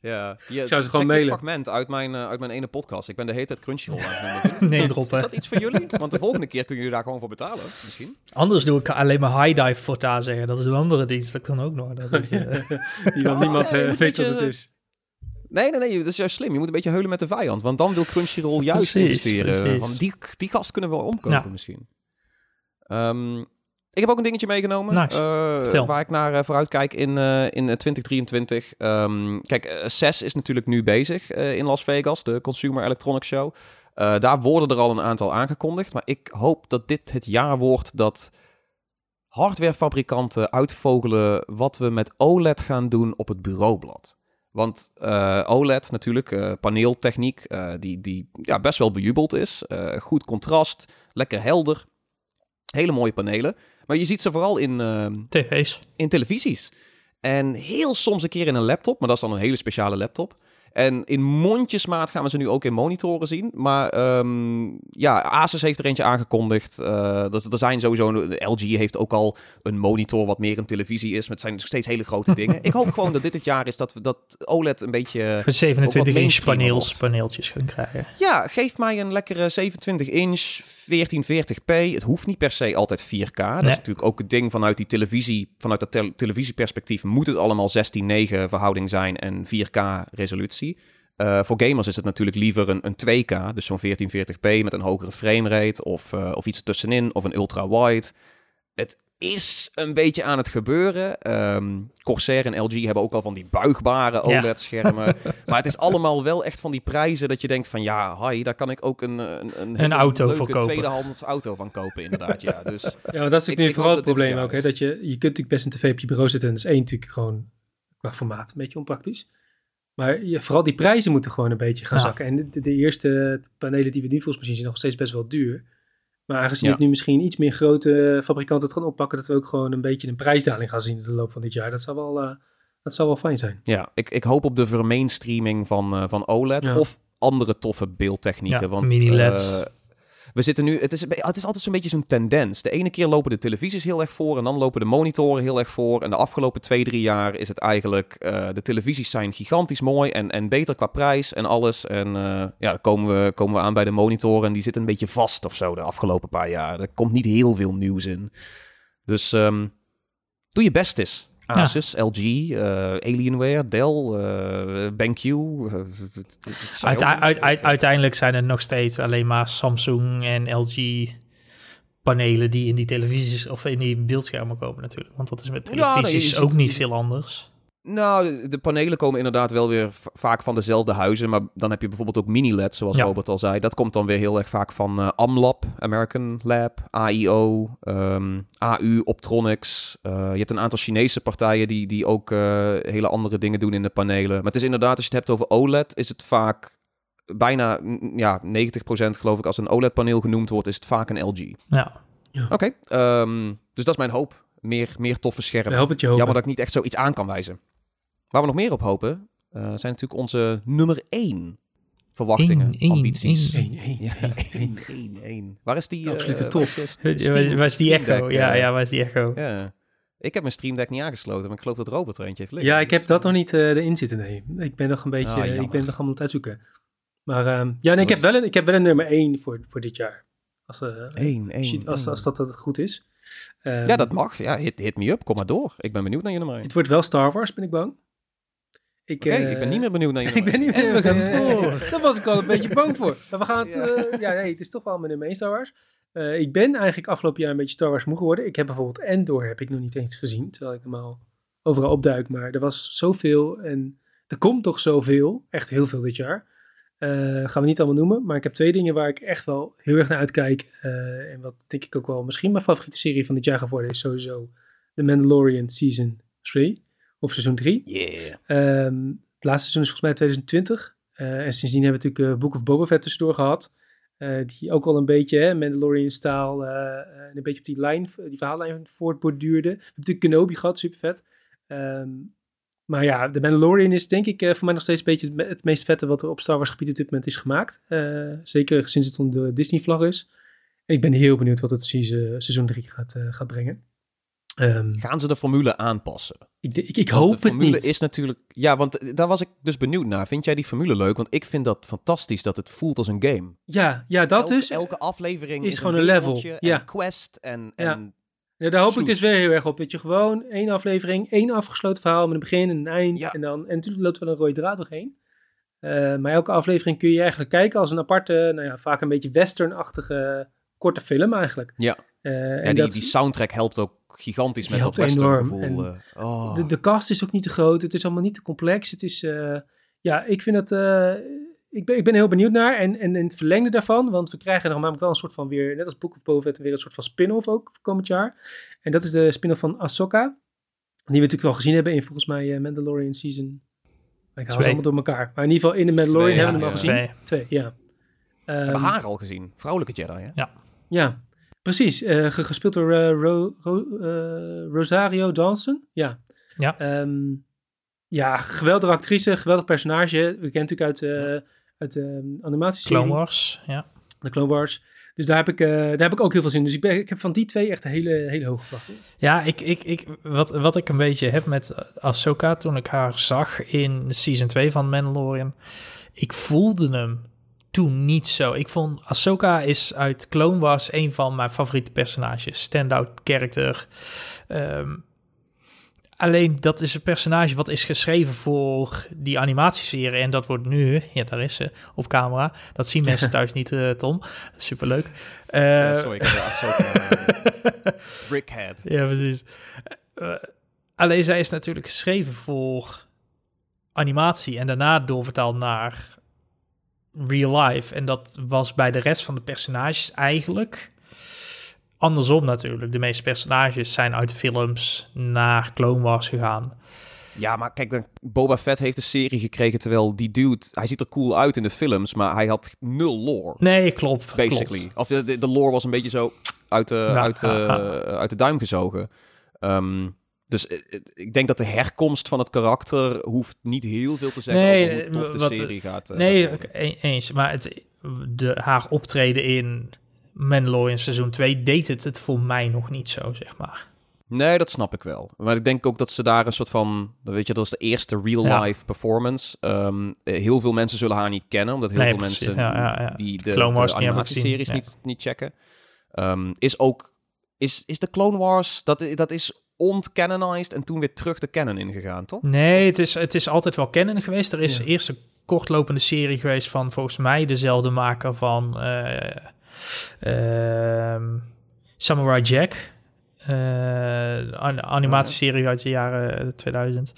Ja, je, zou ze gewoon mailen. fragment uit mijn, uh, uit mijn ene podcast. Ik ben de hele tijd Crunchyroll aan het Nee, droppen. Is dat iets voor jullie? Want de volgende keer kunnen jullie daar gewoon voor betalen, misschien. Anders doe ik alleen maar High Dive voortaan zeggen. Dat is een andere dienst, dat kan ook nog. Dat is, uh... Die dan niemand uh, weet wat het is. Nee, nee, nee, dat is juist slim. Je moet een beetje heulen met de vijand. Want dan wil Crunchyroll juist investeren. Want die, die gast kunnen we wel omkopen misschien. Ehm, ik heb ook een dingetje meegenomen. Nice. waar ik naar vooruit kijk in, in 2023. Ehm, kijk, CES is natuurlijk nu bezig in Las Vegas, de Consumer Electronics Show. daar worden er al een aantal aangekondigd. Maar ik hoop dat dit het jaar wordt dat hardwarefabrikanten uitvogelen wat we met OLED gaan doen op het bureaublad. Want uh, OLED natuurlijk, uh, paneeltechniek, uh, die, die ja, best wel bejubeld is. goed contrast, lekker helder. Hele mooie panelen. Maar je ziet ze vooral in... Ehm, TV's. In televisies. En heel soms een keer in een laptop, maar dat is dan een hele speciale laptop. En in mondjesmaat gaan we ze nu ook in monitoren zien. Maar um, ja, Asus heeft er eentje aangekondigd. Uh, dat, er zijn sowieso... LG heeft ook al een monitor wat meer een televisie is. Met zijn steeds hele grote dingen. Ik hoop gewoon dat dit het jaar is dat, we, dat OLED een beetje... 27 inch paneels, paneeltjes gaan krijgen. Ja, geef mij een lekkere 27 inch 1440p. Het hoeft niet per se altijd 4K. Dat is natuurlijk ook het ding vanuit die televisie. Vanuit dat televisieperspectief moet het allemaal 16-9 verhouding zijn en 4K resolutie. Uh, voor gamers is het natuurlijk liever een, een 2K, dus zo'n 1440p met een hogere framerate of, uh, of iets tussenin of een ultra-wide. Het is een beetje aan het gebeuren. Um, Corsair en LG hebben ook al van die buigbare OLED-schermen. maar het is allemaal wel echt van die prijzen dat je denkt van... ja, hi, daar kan ik ook een, een, een, een auto voor kopen. tweedehands auto van kopen, inderdaad. ja, dus, ja, maar dat is natuurlijk nu vooral het probleem ook. Hè, dat je, je kunt natuurlijk best een tv op je bureau zetten... en dat is één natuurlijk gewoon qua formaat een beetje onpraktisch. Maar je, vooral die prijzen moeten gewoon een beetje gaan zakken. En de, de, eerste panelen die we nu volgens mij zien zijn nog steeds best wel duur... Maar aangezien ja. het nu misschien iets meer grote fabrikanten het gaan oppakken, dat we ook gewoon een beetje een prijsdaling gaan zien in de loop van dit jaar. Dat zou wel, uh, dat zou wel fijn zijn. Ja, ik, ik hoop op de vermainstreaming van, uh, van OLED of andere toffe beeldtechnieken. Ja, want, mini-LED. We zitten nu, het is, het is altijd zo'n beetje zo'n tendens. De ene keer lopen de televisies heel erg voor en dan lopen de monitoren heel erg voor. En de afgelopen twee, drie jaar is het eigenlijk, uh, de televisies zijn gigantisch mooi en, en beter qua prijs en alles. En uh, ja, dan komen we, komen we aan bij de monitoren en die zitten een beetje vast of zo de afgelopen paar jaar. Er komt niet heel veel nieuws in. Dus um, doe je best eens. Asus, ja. LG, uh, Alienware, Dell, uh, BenQ. Uh, uit, uit, uiteindelijk zijn er nog steeds alleen maar Samsung en LG panelen die in die televisies of in die beeldschermen komen natuurlijk. Want dat is met televisies ja, ook niet veel anders. Nou, de, panelen komen inderdaad wel weer vaak van dezelfde huizen. Maar dan heb je bijvoorbeeld ook mini-LED, zoals Robert al zei. Dat komt dan weer heel erg vaak van uh, AMLab, American Lab, AIO, um, ehm, AU, Optronics. Uh, je hebt een aantal Chinese partijen die, die ook uh, hele andere dingen doen in de panelen. Maar het is inderdaad, als je het hebt over OLED, is het vaak bijna ja, 90% geloof ik. Als een OLED-paneel genoemd wordt, is het vaak een LG. Ja. ja. Oké, okay, um, dus dat is mijn hoop. Meer, meer toffe schermen. Help het je Jammer dat ik niet echt zoiets aan kan wijzen. Waar we nog meer op hopen, uh, zijn natuurlijk onze nummer 1 verwachtingen, Eén, ambities. 1, 1, 1, 1, 1. Waar is die? Absolute uh, top. Waar is die echo? Ja, ja, waar is die echo? Ja. Ik heb mijn Stream Deck niet aangesloten, maar ik geloof dat Robert er eentje heeft liggen. Ja, ik heb dat nog niet uh, erin zitten, nee. Ik ben nog een beetje, oh, ik ben nog allemaal het uitzoeken. Maar um, ja, nee, ik heb, wel een, ik heb wel een nummer 1 voor, voor dit jaar. Als, uh, 1, 1, als, als dat, dat goed is. Um, ja, dat mag. Ja, hit, hit me up. Kom maar door. Ik ben benieuwd naar je nummer 1. Het wordt wel Star Wars, ben ik bang. Ik, okay, uh, ik ben niet meer benieuwd naar je Ik ben niet meer benieuwd. Daar was ik al een beetje bang voor. Maar we gaan het... Ja, uh, ja nee, het is toch wel mijn nummer 1 Star Wars. Uh, ik ben eigenlijk afgelopen jaar een beetje Star Wars moe geworden. Ik heb bijvoorbeeld Endor heb ik nog niet eens gezien. Terwijl ik normaal overal opduik. Maar er was zoveel en er komt toch zoveel. Echt heel veel dit jaar. gaan we niet allemaal noemen. Maar ik heb twee dingen waar ik echt wel heel erg naar uitkijk. en wat denk ik ook wel misschien mijn favoriete serie van dit jaar geworden is. Sowieso The Mandalorian Season 3 of seizoen 3. Yeah. Um, het laatste seizoen is volgens mij 2020. Uh, en sindsdien hebben we natuurlijk uh, Book of Boba Fett tussendoor gehad. Uh, die ook al een beetje, hè, Mandalorian-staal, een beetje op die lijn, die verhaallijn voortborduurde. We hebben natuurlijk Kenobi gehad, super vet. Um, maar ja, de Mandalorian is denk ik voor mij nog steeds een beetje het, het, meest vette wat er op Star Wars gebied op dit moment is gemaakt. zeker sinds het onder de Disney-vlag is. En ik ben heel benieuwd wat het seizoen 3 gaat, gaat brengen. Um, Gaan ze de formule aanpassen? Ik, ik, ik hoop het niet. De formule is natuurlijk... Ja, want daar was ik dus benieuwd naar. Vind jij die formule leuk? Want ik vind dat fantastisch dat het voelt als een game. Ja, ja dat elke, dus. Elke aflevering is, gewoon een, level. Ja. quest en... en ja. Ja, daar hoop ik dus weer heel erg op. Dat je gewoon één aflevering, één afgesloten verhaal met een begin en een eind. Ja. En, dan, en natuurlijk loopt wel een rode draad doorheen. Uh, maar elke aflevering kun je eigenlijk kijken als een aparte, nou ja, vaak een beetje westernachtige korte film eigenlijk. Ja. Uh, en die, die soundtrack helpt ook gigantisch met dat western gevoel. oh. de, de cast is ook niet te groot. Het is allemaal niet te complex. Het is, ja, ik vind het ik ben, ik ben heel benieuwd naar. En, en in het verlengde daarvan, want we krijgen nog namelijk wel een soort van weer, net als Book of Boba weer een soort van spin-off ook voor komend jaar. En dat is de spin-off van Ahsoka. Die we natuurlijk wel gezien hebben in volgens mij uh, Mandalorian Season. Ik haal ze allemaal door elkaar. Maar in ieder geval in de Mandalorian hebben we hem al gezien. Twee, Twee ja. Um, we hebben ehm, haar al gezien. Vrouwelijke Jedi, hè? Ja. Ja, precies. Uh, gespeeld door uh, Ro, Ro, Rosario Dawson. Ja. Ja. Um, ja, geweldige actrice, geweldig personage. We kennen natuurlijk uit uit de animatieserie. Clone Wars, ja. De Clone Wars. Dus daar heb ik, uh, daar heb ik ook heel veel zin in. Dus ik, ben, ik heb van die twee echt een hele, hele hoge verwachting. Ja, ik, ik, ik, wat, wat ik een beetje heb met Ahsoka toen ik haar zag in season 2 van Mandalorian. Ik voelde hem toen niet zo. Ik vond Ahsoka is uit Clone Wars een van mijn favoriete personages. Standout character. Um, Alleen dat is een personage wat is geschreven voor die animatieserie. En dat wordt nu, ja, daar is ze op camera. Dat zien mensen thuis niet, uh, Tom. Superleuk. Uh, ja, sorry, ik heb Brickhead. Ja, precies. Uh, alleen zij is natuurlijk geschreven voor animatie en daarna doorvertaald naar real life. En dat was bij de rest van de personages eigenlijk andersom natuurlijk. De meeste personages zijn uit de films naar Clone Wars gegaan. Ja, maar kijk, dan, Boba Fett heeft een serie gekregen terwijl die dude, hij ziet er cool uit in de films, maar hij had nul lore. Nee, klopt. Basically. Of de, de, lore was een beetje zo uit de, uit, uit de duim gezogen. Ehm, dus eh, eh, ik denk dat de herkomst van het karakter hoeft niet heel veel te zeggen nee, over hoe tof de wat, serie gaat. Nee, e-, eens. Maar het, de, haar optreden in Mandalorian seizoen 2 deed het het voor mij nog niet zo, zeg maar. Nee, dat snap ik wel. Maar ik denk ook dat ze daar een soort van... Weet je, dat is de eerste real-life performance. Um, heel veel mensen zullen haar niet kennen, omdat heel veel mensen die de, Clone Wars de animatieseries niet, niet, niet checken. Um, is ook... Is, is de Clone Wars... Dat, dat is ontcanonized en toen weer terug de canon ingegaan, toch? Nee, het is, het is altijd wel canon geweest. Er is eerst een kortlopende serie geweest van volgens mij dezelfde maker van... Uh, Ehm, Samurai Jack. Uh, animatieserie uit de jaren 2000.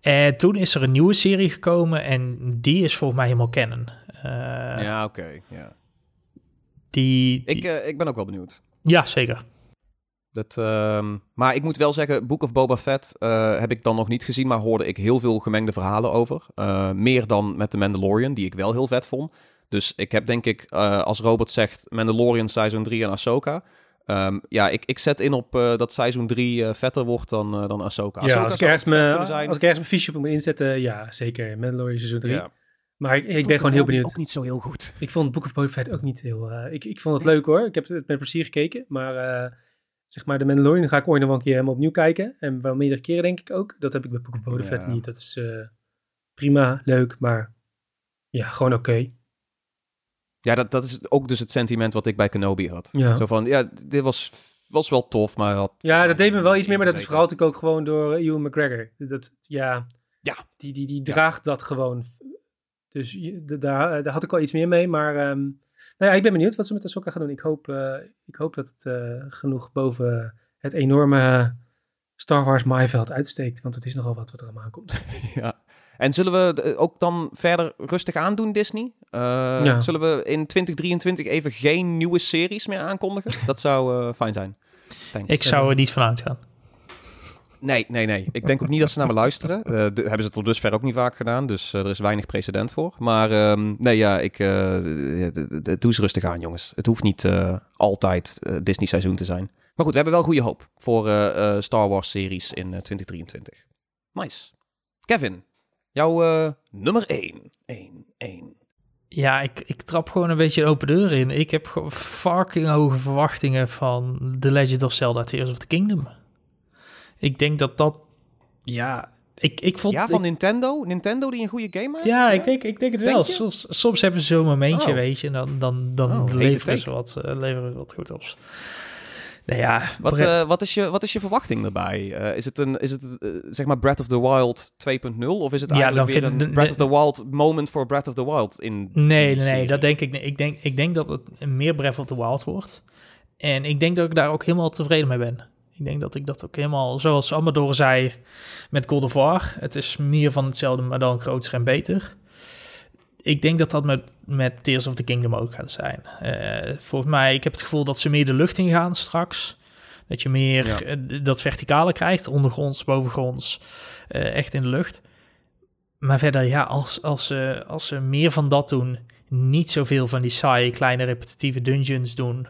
En toen is er een nieuwe serie gekomen en die is volgens mij helemaal kennen. Uh, ja, oké. ja. Die, Ik, uh, ik ben ook wel benieuwd. Ja, zeker. Dat, uh, maar ik moet wel zeggen, Book of Boba Fett uh, heb ik dan nog niet gezien, maar hoorde ik heel veel gemengde verhalen over. Uh, meer dan met The Mandalorian, die ik wel heel vet vond. Dus ik heb denk ik, uh, als Robert zegt, Mandalorian seizoen 3 en Ahsoka. Um, ja, ik, ik zet in op uh, dat seizoen 3 uh, vetter wordt dan, uh, dan Ahsoka. Ja, als ik, ergens me, als ik ergens mijn fiche op moet inzetten, ja, zeker. Mandalorian seizoen 3. Ja. Maar ik, ik ben gewoon heel benieuwd. ook niet zo heel goed. Ik vond Book of Boba Fett ook niet heel... ik, ik vond het leuk hoor. Ik heb het met plezier gekeken. Maar zeg maar, de Mandalorian ga ik ooit nog wel een keer helemaal opnieuw kijken. En wel meerdere keren denk ik ook. Dat heb ik bij Book of Boba Fett niet. Dat is prima, leuk, maar ja, gewoon oké. Okay. Ja, dat, dat is ook dus het sentiment wat ik bij Kenobi had. Ja. Zo van, ja, dit was, was wel tof, maar had... Ja, dat deed me wel iets meer, maar dat is vooral natuurlijk ook gewoon door uh, Ewan McGregor. Dat, ja, ja. Die, die, die draagt dat gewoon. Dus daar, daar had ik al iets meer mee, maar... Um, nou ja, ik ben benieuwd wat ze met Ahsoka gaan doen. Ik hoop, uh, ik hoop dat het uh, genoeg boven het enorme Star Wars maaiveld uitsteekt, want het is nogal wat wat er allemaal komt. ja. En zullen we ook dan verder rustig aandoen, Disney? Uh, Zullen we in 2023 even geen nieuwe series meer aankondigen? Dat zou uh, fijn zijn. Thanks. Ik zou er niet van uitgaan. Nee, nee, nee. Ik denk ook niet dat ze naar me luisteren. Uh, hebben ze tot dusver ook niet vaak gedaan, dus er is weinig precedent voor. Maar um, nee, ja, ik doe ze rustig aan, jongens. Het hoeft niet altijd Disney-seizoen te zijn. Maar goed, we hebben wel goede hoop voor Star Wars-series in 2023. Nice. Kevin, Jouw nummer 1. 1, 1. Ja, ik, ik trap gewoon een beetje open deur in. Ik heb fucking hoge verwachtingen van The Legend of Zelda Tears of the Kingdom. Ik denk dat dat... Ja, ik, ik vond... Ja, van Nintendo? Nintendo die een goede game maakt? Ja, ik denk, ik denk het wel. Soms, soms hebben ze zo'n momentje, oh. weet je. En dan, dan, dan oh, leveren, ze wat, uh, leveren wat goed op. Nou ja, wat, uh, wat, is je, wat is je verwachting daarbij? Uh, is het, een, is het uh, zeg maar Breath of the Wild 2.0? Of is het ja, eigenlijk weer een Breath of the Wild moment voor Breath of the Wild? In nee, nee, nee, dat denk ik niet. Ik denk, ik denk dat het meer Breath of the Wild wordt. En ik denk dat ik daar ook helemaal tevreden mee ben. Ik denk dat ik dat ook helemaal, zoals Amador zei met God of War, het is meer van hetzelfde, maar dan groter en beter. Ik denk dat dat met, met Tears of the Kingdom ook gaat zijn. Uh, volgens mij, ik heb het gevoel dat ze meer de lucht in gaan straks. Dat je meer ja. dat verticale krijgt, ondergronds, bovengronds, uh, echt in de lucht. Maar verder, ja, als, als, ze, als ze meer van dat doen, niet zoveel van die saaie, kleine, repetitieve dungeons doen,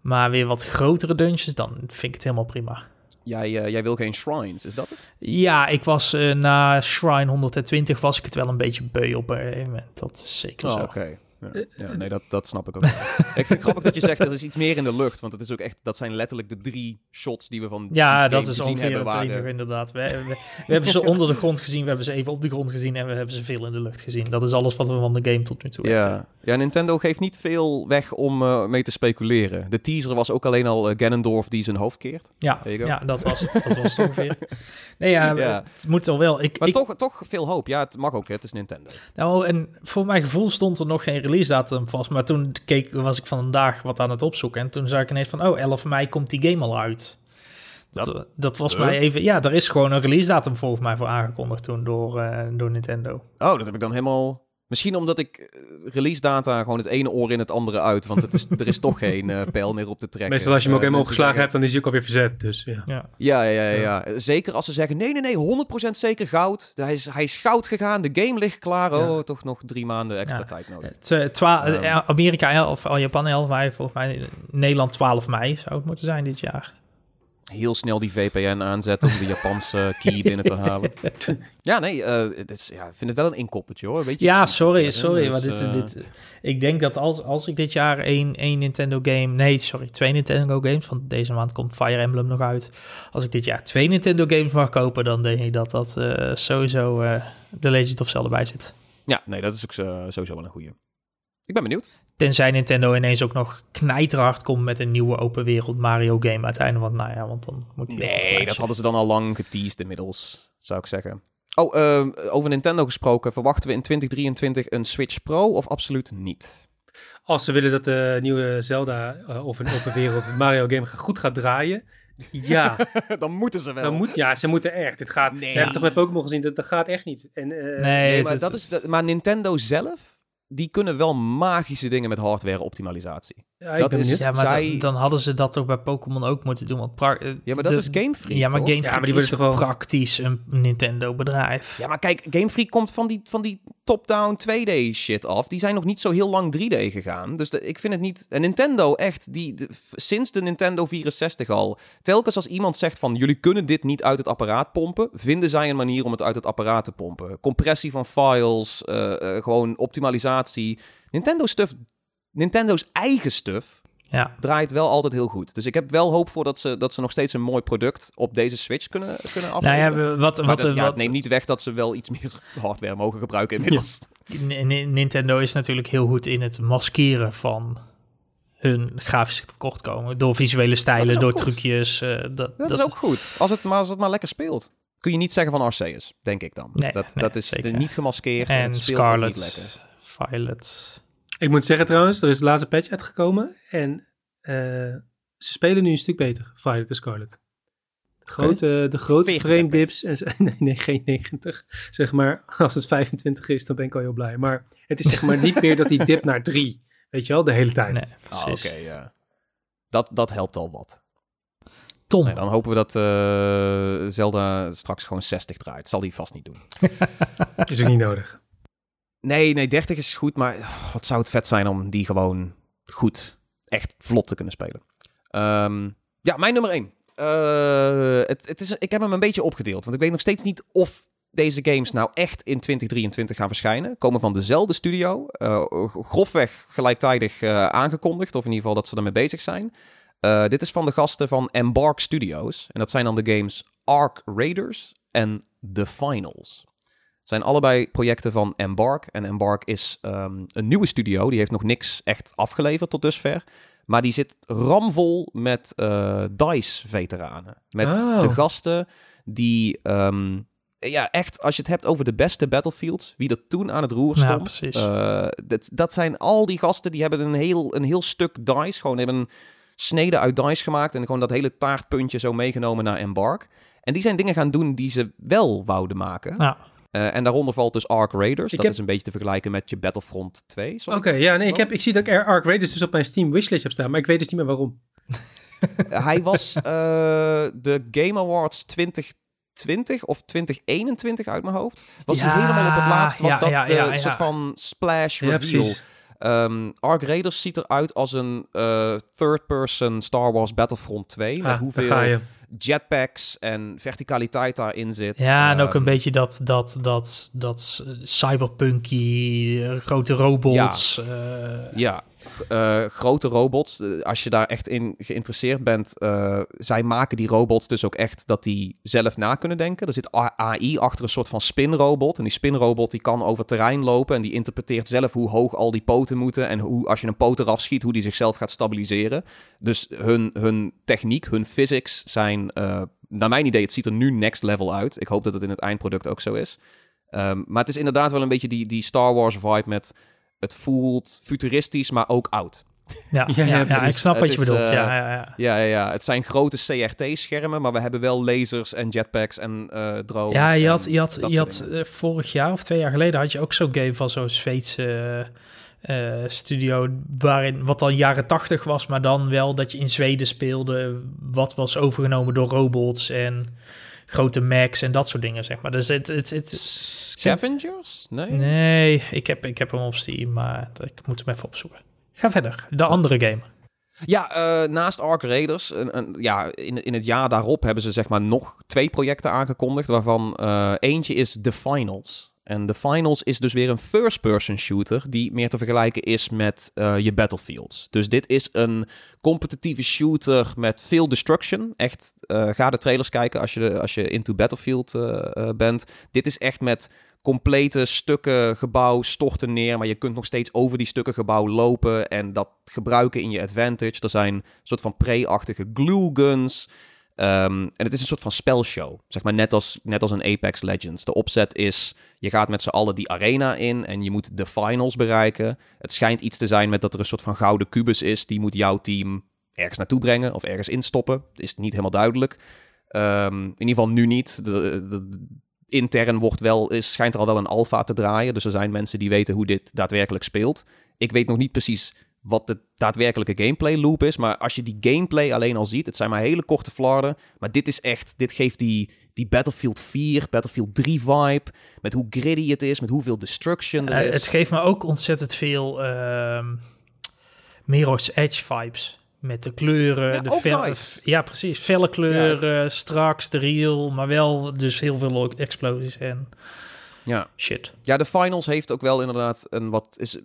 maar weer wat grotere dungeons, dan vind ik het helemaal prima. Jij, uh, jij wil geen shrines, is dat het? Ja, ik was uh, na shrine 120 was ik het wel een beetje beu op een gegeven moment. Dat is zeker oh, zo. Oké. Ja, ja, nee, dat, dat snap ik ook. ik vind het grappig dat je zegt dat is iets meer in de lucht, want het is ook echt, dat zijn letterlijk de drie shots die we van Ja, dat is ongeveer het waren... inderdaad. We, we, we hebben ze onder de grond gezien, we hebben ze even op de grond gezien en we hebben ze veel in de lucht gezien. Dat is alles wat we van de game tot nu toe ja. weten. Ja, Nintendo geeft niet veel weg om uh, mee te speculeren. De teaser was ook alleen al uh, Ganondorf die zijn hoofd keert. Ja, ja dat was, dat was het ongeveer. Nee, ja, ja, het moet al wel. Ik, maar ik... Toch, toch veel hoop. Ja, het mag ook, hè. het is Nintendo. Nou, en voor mijn gevoel stond er nog geen release datum vast. Maar toen keek, was ik vandaag wat aan het opzoeken. En toen zag ik ineens van, oh, 11 mei komt die game al uit. Dat, dat, dat was uh. mij even... Ja, er is gewoon een release datum volgens mij voor aangekondigd toen door, uh, door Nintendo. Oh, dat heb ik dan helemaal... Misschien omdat ik release data gewoon het ene oor in het andere uit. Want het is, er is toch geen uh, pijl meer op te trekken. Meestal als je hem ook helemaal opgeslagen zeggen... hebt, dan is hij ook alweer verzet. Dus, ja. Ja. Ja, ja, ja, ja. Zeker als ze zeggen, nee, nee, nee, 100% zeker goud. Hij is, hij is goud gegaan, de game ligt klaar. Oh, ja. toch nog drie maanden extra tijd nodig. Twa um, Amerika 11, al Japan 11 mei, volgens mij Nederland 12 mei zou het moeten zijn dit jaar heel snel die VPN aanzetten om de Japanse key binnen te halen. ja, nee, uh, het is, ja, ik vind het wel een inkoppertje hoor. Weet je, ja, sorry, sorry. Dus, maar dit, uh... dit, ik denk dat als, als ik dit jaar één, één Nintendo game... Nee, sorry, twee Nintendo games. Van deze maand komt Fire Emblem nog uit. Als ik dit jaar twee Nintendo games mag kopen... dan denk ik dat dat uh, sowieso de Legend of Zelda bij zit. Ja, nee, dat is ook sowieso wel een goede. Ik ben benieuwd. Tenzij Nintendo ineens ook nog knijterhard komt met een nieuwe open wereld Mario game uiteindelijk. Want nou ja, want dan moet hij Nee, dat hadden ze dan al lang geteased inmiddels, zou ik zeggen. Oh, uh, over Nintendo gesproken. Verwachten we in 2023 een Switch Pro of absoluut niet? Als ze willen dat de nieuwe Zelda uh, of een open wereld Mario game goed gaat draaien. Ja. dan moeten ze wel. Dan moet, ja, ze moeten echt. Het gaat, nee. We hebben toch bij Pokémon gezien, dat, dat gaat echt niet. En, uh, nee, nee, maar, dat is, dat, maar Nintendo zelf die kunnen wel magische dingen met hardware-optimalisatie. Ja, dat is, ja, maar zij... dan, dan, hadden ze dat toch bij Pokémon ook moeten doen. Want ja, maar dat is Game Freak, Ja, maar Game Freak ja, maar die is toch wel... praktisch een Nintendo-bedrijf. Ja, maar kijk, Game Freak komt van die, van die top-down 2D shit af. Die zijn nog niet zo heel lang 3D gegaan. Dus de, ik vind het niet... En Nintendo, echt, die, de, sinds de Nintendo 64 al... Telkens als iemand zegt van... Jullie kunnen dit niet uit het apparaat pompen... vinden zij een manier om het uit het apparaat te pompen. Compressie van files, uh, uh, gewoon optimalisatie... Nintendo stuff Nintendo's eigen stuff ja. draait wel altijd heel goed. Dus ik heb wel hoop voor dat ze, dat ze nog steeds een mooi product op deze Switch kunnen, kunnen afleveren. Nou ja, wat, wat, dat, ja, wat... neemt niet weg dat ze wel iets meer hardware mogen gebruiken inmiddels. Ja. Nintendo is natuurlijk heel goed in het maskeren van hun grafische tekortkomen. Door visuele stijlen, door goed. trucjes. Uh, dat, dat, dat, is ook goed. Als het, maar als het maar lekker speelt. Kun je niet zeggen van Arceus, denk ik dan. Nee, dat, nee, dat is zeker. niet gemaskeerd en, en het speelt Scarlet, niet lekker. Violet. Ik moet zeggen trouwens, er is de laatste patch uitgekomen en uh, ze spelen nu een stuk beter, Violet en Scarlet. De grote, okay. de grote frame dips, en, nee, nee, geen 90. Zeg maar, als het 25 is, dan ben ik al heel blij. Maar het is zeg maar niet meer dat die dip naar 3, weet je wel, de hele tijd. Nee, ah, Oké, okay, ja. Dat, dat helpt al wat. Tom. Nee, dan hopen we dat uh, Zelda straks gewoon 60 draait. Zal die vast niet doen. is ook niet nodig. Nee, nee, 30 is goed, maar wat zou het vet zijn om die gewoon goed, echt vlot te kunnen spelen. Um, ja, mijn nummer 1. Uh, het, het is, ik heb hem een beetje opgedeeld, want ik weet nog steeds niet of deze games nou echt in 2023 gaan verschijnen. Komen van dezelfde studio, uh, grofweg gelijktijdig uh, aangekondigd, of in ieder geval dat ze ermee bezig zijn. Dit is van de gasten van Embark Studios. En dat zijn dan de games Ark Raiders en The Finals. Zijn allebei projecten van Embark. En Embark is um, een nieuwe studio. Die heeft nog niks echt afgeleverd tot dusver. Maar die zit ramvol met uh, DICE-veteranen. Met oh. de gasten die... Um, ja, echt, als je het hebt over de beste Battlefields, wie er toen aan het roer Ja, stond. precies. Uh, dat, dat zijn al die gasten, die hebben een heel, een heel stuk DICE, gewoon hebben een sneden uit DICE gemaakt en gewoon dat hele taartpuntje zo meegenomen naar Embark. En die zijn dingen gaan doen die ze wel wouden maken. Ja. Uh, en daaronder valt dus Ark Raiders. Ik dat heb... is een beetje te vergelijken met je Battlefront 2. Oké, ja, nee, ik, heb, ik zie dat ik Ark Raiders dus op mijn Steam wishlist heb staan, maar ik weet dus niet meer waarom. Hij was uh, de Game Awards 2020 of 2021 uit mijn hoofd. Was ja, hij helemaal op het laatst, was ja, dat ja, de soort van splash reveal. Um, Ark Raiders ziet eruit als een uh, third-person Star Wars Battlefront 2. Ah, met hoeveel jetpacks en verticaliteit daarin zit. Ja, en ook een ehm, beetje dat, dat, dat, dat cyberpunky, grote robots. Ja, ja. Uh, grote robots. als je daar echt in geïnteresseerd bent, uh, zij maken die robots dus ook echt dat die zelf na kunnen denken. Er zit AI achter een soort van spinrobot. En die spinrobot die kan over terrein lopen en die interpreteert zelf hoe hoog al die poten moeten en hoe als je een poot eraf schiet, hoe die zichzelf gaat stabiliseren. Dus hun, hun techniek, hun physics zijn, naar mijn idee, het ziet er nu next level uit. Ik hoop dat het in het eindproduct ook zo is. Um, maar het is inderdaad wel een beetje die, die Star Wars vibe met het voelt futuristisch, maar ook oud. Ja, ja, ja, ja ik snap wat je bedoelt. Uh, ja, ja, ja. Ja, ja, het zijn grote CRT-schermen, maar we hebben wel lasers en jetpacks en uh, drones. Ja, je had, je had, je had uh, vorig jaar of twee jaar geleden had je ook zo'n game van zo'n Zweedse studio, waarin wat al jaren tachtig was, maar dan wel dat je in Zweden speelde, wat was overgenomen door robots en grote Macs en dat soort dingen, zeg maar. Dus het... het, het Scavengers? Nee? Nee, ik heb, ik heb hem op Steam, maar ik moet hem even opzoeken. Ga verder. De andere game. Ja, uh, naast Ark Raiders, een, een, ja, in, in het jaar daarop hebben ze zeg maar nog twee projecten aangekondigd, waarvan uh, eentje is The Finals. En The Finals is dus weer een first-person shooter die meer te vergelijken is met uh, je Battlefields. Dus dit is een competitieve shooter met veel destruction. Echt, uh, ga de trailers kijken als je, als je into Battlefield uh, bent. Dit is echt met complete stukken gebouw storten neer, maar je kunt nog steeds over die stukken gebouw lopen en dat gebruiken in je advantage. Er zijn soort van pre-achtige glue guns. Um, en het is een soort van spelshow. Zeg maar net als, net als een Apex Legends. De opzet is, je gaat met z'n allen die arena in en je moet de finals bereiken. Het schijnt iets te zijn met dat er een soort van gouden kubus is. Die moet jouw team ergens naartoe brengen of ergens instoppen. Is niet helemaal duidelijk. Um, in ieder geval nu niet. De, intern wordt wel, is, schijnt er al wel een alfa te draaien. Dus er zijn mensen die weten hoe dit daadwerkelijk speelt. Ik weet nog niet precies wat de daadwerkelijke gameplay loop is. Maar als je die gameplay alleen al ziet, het zijn maar hele korte flarden. Maar dit is echt, dit geeft die, die Battlefield 4, Battlefield 3 vibe. Met hoe gritty het is, met hoeveel destruction er is. het geeft me ook ontzettend veel uh, Mirror's Edge vibes. Met de kleuren, ja, de fel, ja precies, felle kleuren, ja, het... strak, steriel, maar wel dus heel veel explosies en ja. shit. Ja, de finals heeft ook wel inderdaad een wat is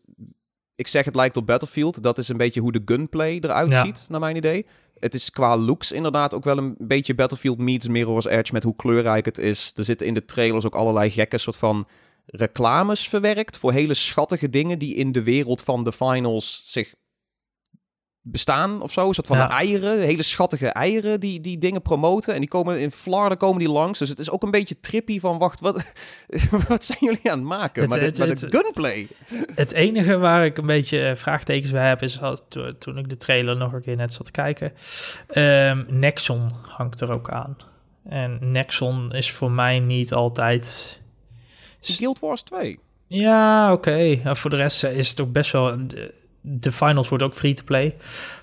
ik zeg het lijkt op Battlefield. Dat is een beetje hoe de gunplay eruit ziet, naar mijn idee. Het is qua looks inderdaad ook wel een beetje Battlefield meets Mirror's Edge met hoe kleurrijk het is. Er zitten in de trailers ook allerlei gekke soort van reclames verwerkt voor hele schattige dingen die in de wereld van de finals zich bestaan of zo. Een soort van ja. eieren, hele schattige eieren die, die dingen promoten. En die komen in Florida komen die langs. Dus het is ook een beetje trippy van, wacht, wat, wat zijn jullie aan het maken? Het, maar, de, het, maar de gunplay. Het enige waar ik een beetje eh, vraagtekens bij heb, is als, toen ik de trailer nog een keer net zat te kijken. Um, Nexon hangt er ook aan. En Nexon is voor mij niet altijd... Guild Wars 2. Ja, oké. Okay. Voor de rest is het ook best wel de finals wordt ook free-to-play.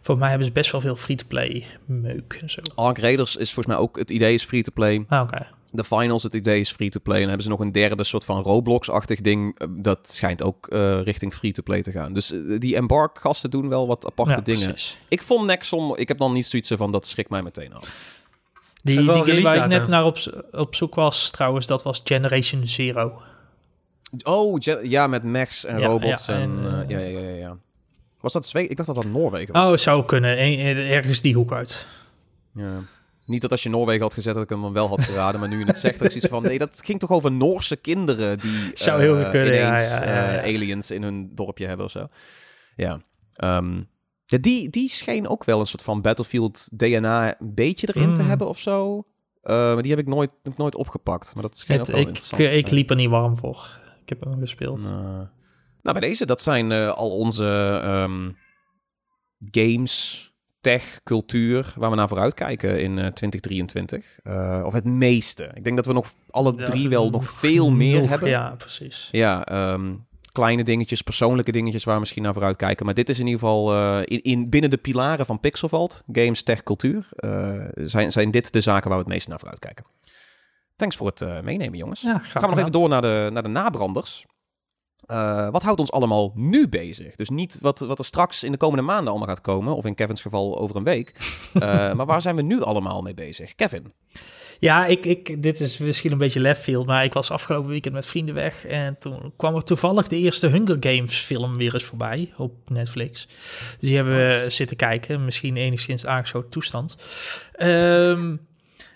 Voor mij hebben ze best wel veel free-to-play meuk en zo. Ark Raiders is volgens mij ook... Het idee is free-to-play. Ah, oké. De finals, het idee is free-to-play. En dan hebben ze nog een derde soort van Roblox-achtig ding. Eh, dat schijnt ook uh, richting free-to-play te gaan. Dus uh, die Embark-gasten doen wel wat aparte ja, dingen. Precies. Ik vond Nexon... Ik heb dan niet zoiets van, dat schrikt mij meteen af. Die, die game waar ik net naar op, op zoek was, trouwens, dat was Generation Zero. Oh, ja, met mechs en ja, robots. Ja, en, en ja, ja, ja, ja. Was dat Zweden? Ik dacht dat dat Noorwegen was. Oh, zou kunnen. ergens die hoek uit. Ja. Niet dat als je Noorwegen had gezet, dat ik hem dan wel had geraden. maar nu je het zegt, dat ik zoiets van... Nee, dat ging toch over Noorse kinderen die... Zou heel goed kunnen, ineens, ja, ja, ja, uh, aliens in hun dorpje hebben of zo. Ja. Um, ja, die, die scheen ook wel een soort van Battlefield DNA een beetje erin mm. te hebben of zo. Uh, maar die heb ik nooit, nooit opgepakt. Maar dat scheen het, ook wel ik, interessant Ik liep er niet warm voor. Ik heb hem gespeeld. Nou, nou, bij deze, dat zijn uh, al onze um, games tech, cultuur waar we naar vooruit kijken in 2023? of het meeste? Ik denk dat we nog alle drie wel nog veel meer hebben. Ja, precies. Ja, ehm, kleine dingetjes, persoonlijke dingetjes waar we misschien naar vooruit kijken. Maar dit is in ieder geval in, in, binnen de pilaren van Pixelvalt, games, tech, cultuur, zijn, zijn dit de zaken waar we het meest naar vooruit kijken. Thanks voor het meenemen, jongens. Ja, Gaan we nog even door naar de, naar de nabranders. Uh, wat houdt ons allemaal nu bezig? Dus niet wat, wat er straks in de komende maanden allemaal gaat komen, of in Kevin's geval over een week. Uh, maar waar zijn we nu allemaal mee bezig? Kevin? Ja, ik, ik, dit is misschien een beetje left field, maar ik was afgelopen weekend met vrienden weg. En toen kwam er toevallig de eerste Hunger Games film weer eens voorbij op Netflix. Dus die hebben we zitten kijken, misschien enigszins aangeschoten toestand. Um,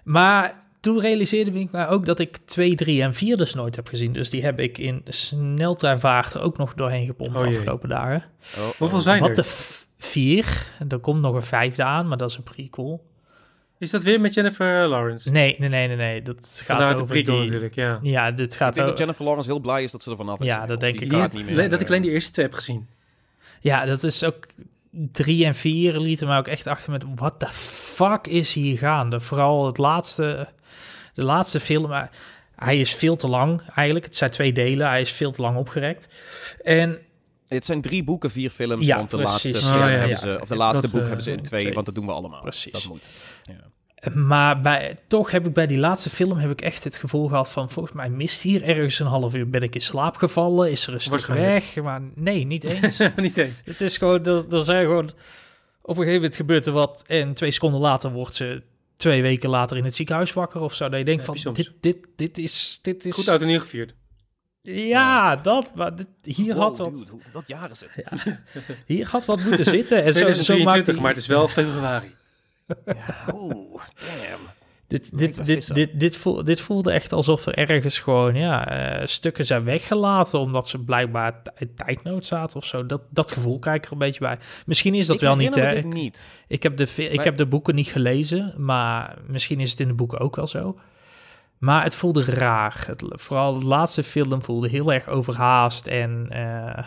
maar toen realiseerde ik mij ook dat ik 2, 3 en 4 dus nooit heb gezien. Dus die heb ik in sneltreinvaart ook nog doorheen gepompt de oh afgelopen dagen. Oh, Hoeveel zijn Wat er? Wat de vier. Er komt nog een vijfde aan, maar dat is een prequel. Is dat weer met Jennifer Lawrence? Nee, nee, nee, nee. nee. Dat gaat over de prequel die... natuurlijk, ja. Ja, dit gaat Ik denk dat Jennifer Lawrence heel blij is dat ze er vanaf is. Ja, dat denk ik. Niet meer, dat ik alleen die eerste twee heb gezien. Ja, dat is ook... Drie en vier lieten mij ook echt achter met... What the fuck is hier gaande? Vooral het laatste de laatste film, hij is veel te lang eigenlijk. Het zijn twee delen, hij is veel te lang opgerekt. En het zijn drie boeken, vier films. Ja, want de laatste film oh, ja, hebben ze, of de laatste boek hebben ze in twee, want dat doen we allemaal. Precies. Dat moet. Ja. Maar bij, toch heb ik bij die laatste film heb ik echt het gevoel gehad van volgens mij mist hier ergens een half uur ben ik in slaap gevallen, is er een stuk weg, maar nee, niet eens. niet eens. Het is gewoon, er, er zijn gewoon op een gegeven moment gebeurt er wat en twee seconden later wordt ze twee weken later in het ziekenhuis wakker of zo. Dat je denkt van, dit, dit, dit, is, dit is... Goed uit en nieuw gevierd. Ja, dat, maar hier had wat... Dude, wat jaar is het? Ja, hier had wat moeten zitten. En 2023, zo, zo maar het is wel februari. ja, oeh, damn. Dit, dit, dit, dit, dit, voelde, dit voelde echt alsof er ergens gewoon ja, uh, stukken zijn weggelaten. omdat ze blijkbaar tijdnood zaten of zo. Dat, dat gevoel kijk ik er een beetje bij. Misschien is dat wel niet. Hè? niet. Ik, heb de, ik heb de boeken niet gelezen. Maar misschien is het in de boeken ook wel zo. Maar het voelde raar. Het, vooral de laatste film voelde heel erg overhaast en. Uh,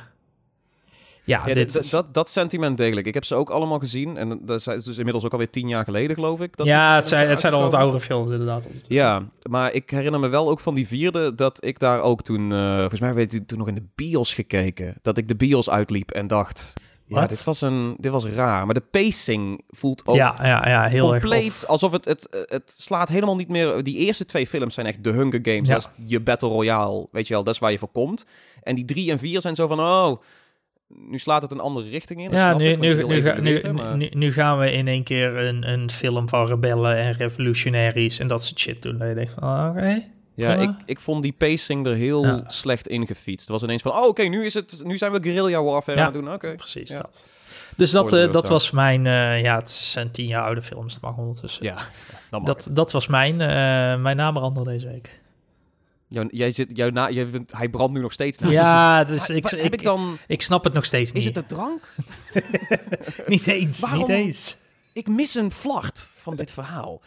ja, dit dat, dat sentiment degelijk. Ik heb ze ook allemaal gezien. En dat is dus inmiddels ook alweer tien jaar geleden, geloof ik. Dat ja, het zijn, het zijn al wat oudere films, inderdaad. Ja, maar ik herinner me wel ook van die vierde... dat ik daar ook toen... Uh, volgens mij weet ik toen nog in de bios gekeken. Dat ik de bios uitliep en dacht... Ja, dit was, een, dit was raar. Maar de pacing voelt ook ja, ja, ja, heel compleet alsof het, het, het slaat helemaal niet meer... Die eerste twee films zijn echt de Hunger Games. Ja. Dat is je Battle Royale, weet je wel. Dat is waar je voor komt. En die drie en vier zijn zo van... Oh, nu slaat het een andere richting in. Ja, nu, nu, nu, nu, nu, gaan we in één keer een, een film van rebellen en revolutionaries en dat soort shit doen. Dat je oh, oké. Ja, ik, ik vond die pacing er heel slecht ingefietst. Het was ineens van, oh oké, nu is het, nu zijn we guerrilla warfare ja, aan het doen. Oké, precies dat. Dus dat, uh, dat was mijn, uh, ja, het zijn tien jaar oude films, dat mag ondertussen. Ja, dat, dat was mijn, uh, mijn naamrander deze week. Jou, jij zit, jouw na, jij bent, hij brandt nu nog steeds na. Ja, dus ik, ik, ik, dan, ik snap het nog steeds niet. Is het de drank? niet eens, Waarom? niet eens. Ik mis een vlacht van dit verhaal.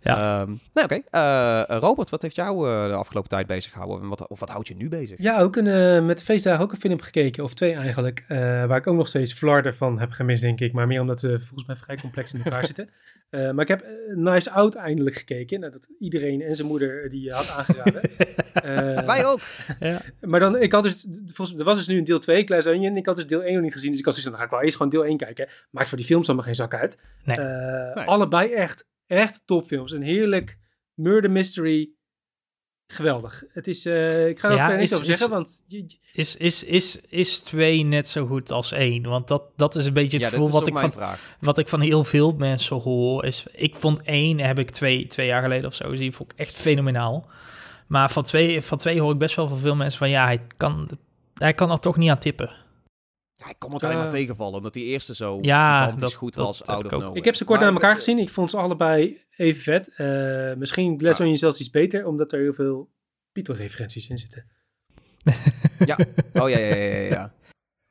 Ja. Um, nou, oké. Okay. Uh, Robert, wat heeft jou uh, de afgelopen tijd bezig gehouden? Wat, of wat houdt je nu bezig? Ja, ook een, uh, met de feestdagen ook een film gekeken. Of twee eigenlijk. waar ik ook nog steeds Flarder van heb gemist, denk ik. Maar meer omdat ze volgens mij vrij complex in elkaar zitten. maar ik heb Knives Out eindelijk gekeken. Nou, dat iedereen en zijn moeder die had aangeraden. Wij ook. ja. Maar dan, ik had dus, volgens, er was dus nu een deel 2, Glass Onion. Ik had dus deel 1 nog niet gezien. Dus ik had zoiets van, dan ga ik wel eerst gewoon deel 1 kijken. Maakt voor die films allemaal geen zak uit. Nee. nee. Allebei echt Echt topfilms. Een heerlijk murder mystery. Geweldig. Het is, uh, ik ga er ja, niet over zeggen, want... Is, is, is, is twee net zo goed als één? Want dat, dat is een beetje het gevoel wat ik, van, wat ik van heel veel mensen hoor. Is, ik vond één, heb ik twee, twee jaar geleden of zo gezien, vond ik echt fenomenaal. Maar van twee, van twee hoor ik best wel van veel mensen van, ja, hij kan, hij kan er toch niet aan tippen. Hij kon ook alleen maar tegenvallen, omdat die eerste zo ja, dat, goed was, dat, out of Ik heb ze kort naar elkaar gezien. Ik vond ze allebei even vet. Uh, misschien Glass ja. zelfs iets beter, omdat er heel veel Python-referenties in zitten. ja, oh ja, ja, ja, ja.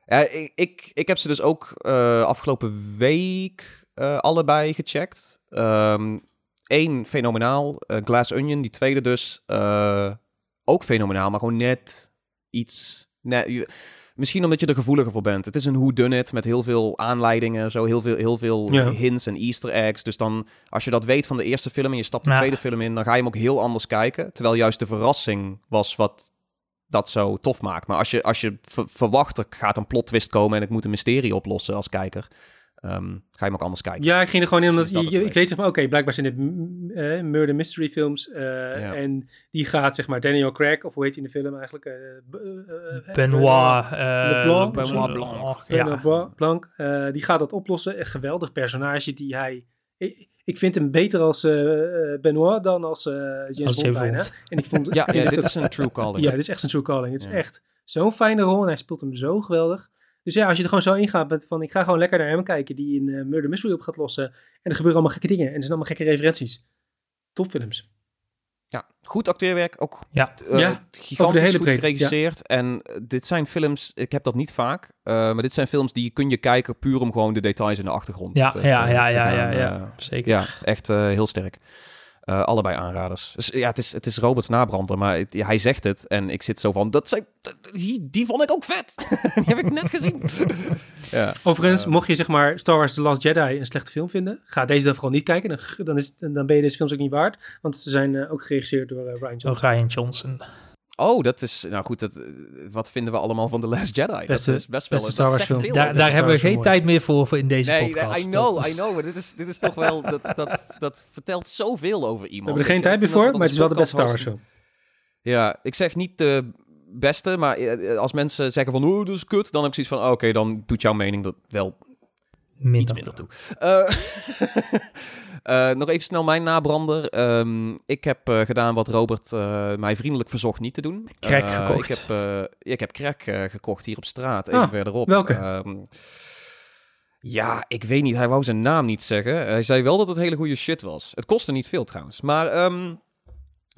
ja. ik, ik, ik heb ze dus ook uh, afgelopen week uh, allebei gecheckt. Eén, ehm, fenomenaal. Glass Onion, die tweede dus ook fenomenaal, maar gewoon net iets... Net, misschien omdat je er gevoeliger voor bent. Het is een who done it met heel veel aanleidingen, zo heel veel, heel veel Ja. hints en easter eggs. Dus dan, als je dat weet van de eerste film en je stapt de Ja. tweede film in, dan ga je hem ook heel anders kijken. Terwijl juist de verrassing was wat dat zo tof maakt. Maar als je, als je ver- verwacht, er gaat een plot twist komen en ik moet een mysterie oplossen als kijker, ehm, ga je hem ook anders kijken. Ja, ik ging er gewoon in omdat je, je- ik weet zeg maar, oké, blijkbaar zijn dit eh, murder mystery films eh, Ja. en die gaat zeg maar Daniel Craig, of hoe heet hij in de film eigenlijk? eh, eh, eh, Benoit. Leblanc. Benoit Blanc. oh, Benoit ja. Blanc, eh, die gaat dat oplossen. Een geweldig personage die hij... Ik, ik vind hem beter als Benoit dan als eh James Als Bond bijna. En ik vond, Ja, ja dit het- is een true calling. Ja, dit is echt een true calling. Het is echt zo'n fijne rol en hij speelt hem zo geweldig. Dus ja, als je er gewoon zo ingaat met van ik ga gewoon lekker naar hem kijken die een eh, murder mystery op gaat lossen. En er gebeuren allemaal gekke dingen en er zijn allemaal gekke referenties. Topfilms. Ja, goed acteerwerk, ook Ja. eh, Ja, gigantisch over de hele goed geregisseerd. En eh, dit zijn films, ik heb dat niet vaak, eh, maar dit zijn films die kun je kijken puur om gewoon de details in de achtergrond Ja, te, ja, te- ja, te ja, gaan, ja, ja, zeker. ja, echt eh, heel sterk. Eh, allebei aanraders. Dus, ja, het is, het is Roberts nabrander, maar het- hij zegt het en ik zit zo van, dat zijn, dat- die, die vond ik ook vet. die heb ik net gezien. ja. Overigens, Eh. mocht je zeg maar Star Wars The Last Jedi een slechte film vinden, ga deze dan vooral niet kijken. Dan, dan, is, dan ben je deze films ook niet waard. Want ze zijn eh, ook geregisseerd door Ryan Johnson. Ryan Johnson. Oh, dat is, nou goed, dat, eh, wat vinden we allemaal van The Last Jedi? Beste- dat is best wel, dat Star Wars film. veel Daar, daar hebben we geen tijd meer voor, voor in deze Nee, podcast. nee, I know, Dat- I know. Maar dit is, dit is toch wel, dat, dat, dat vertelt zoveel over iemand. We hebben er geen tijd meer voor, maar het is wel de beste Star Wars film. Ja, ik zeg niet de beste, maar eh, als mensen zeggen van, oeh, dat is kut, dan heb ik zoiets van, oké, dan doet jouw mening dat wel Minder. iets minder toe. Eh, eh, nog even snel mijn nabrander. Ehm, ik heb eh, gedaan wat Robert mij vriendelijk verzocht niet te doen. Crack gekocht. Ik heb, ik heb crack gekocht hier op straat, even Ah, verderop. welke? Ehm, ja, ik weet niet. Hij wou zijn naam niet zeggen. Hij zei wel dat het hele goede shit was. Het kostte niet veel trouwens. Maar ehm,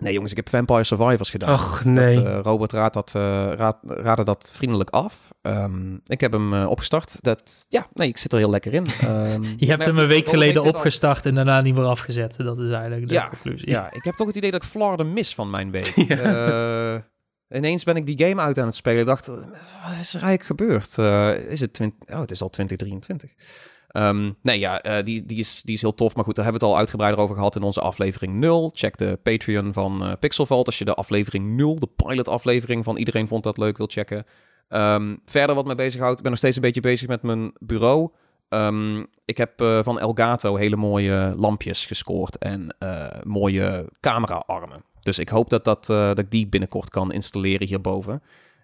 nee jongens, ik heb Vampire Survivors gedaan. Ach nee. Dat, eh, Robert raadt dat, eh, raad, raadde dat vriendelijk af. Ehm, ik heb hem eh, opgestart. Dat, ja, nee, ik zit er heel lekker in. Ehm, Je hebt hem een week geleden opgestart en daarna niet meer afgezet. Dat is eigenlijk de Ja, conclusie. Ja, ik heb toch het idee dat ik Florida mis van mijn week. Ja. Eh, ineens ben ik die game uit aan het spelen. Ik dacht, eh, wat is er eigenlijk gebeurd? Eh, is het, oh, het is al 2023. Ehm, nee, ja, eh, die, die, is, die is heel tof. Maar goed, daar hebben we het al uitgebreider over gehad in onze aflevering 0. Check de Patreon van eh Pixel Vault als je de aflevering 0, de pilot aflevering van Iedereen Vond Dat Leuk wil checken. Ehm, verder wat me bezighoudt, ik ben nog steeds een beetje bezig met mijn bureau. Ehm, ik heb eh, van Elgato hele mooie lampjes gescoord en eh, mooie camera-armen. Dus ik hoop dat, dat, eh, dat ik die binnenkort kan installeren hierboven.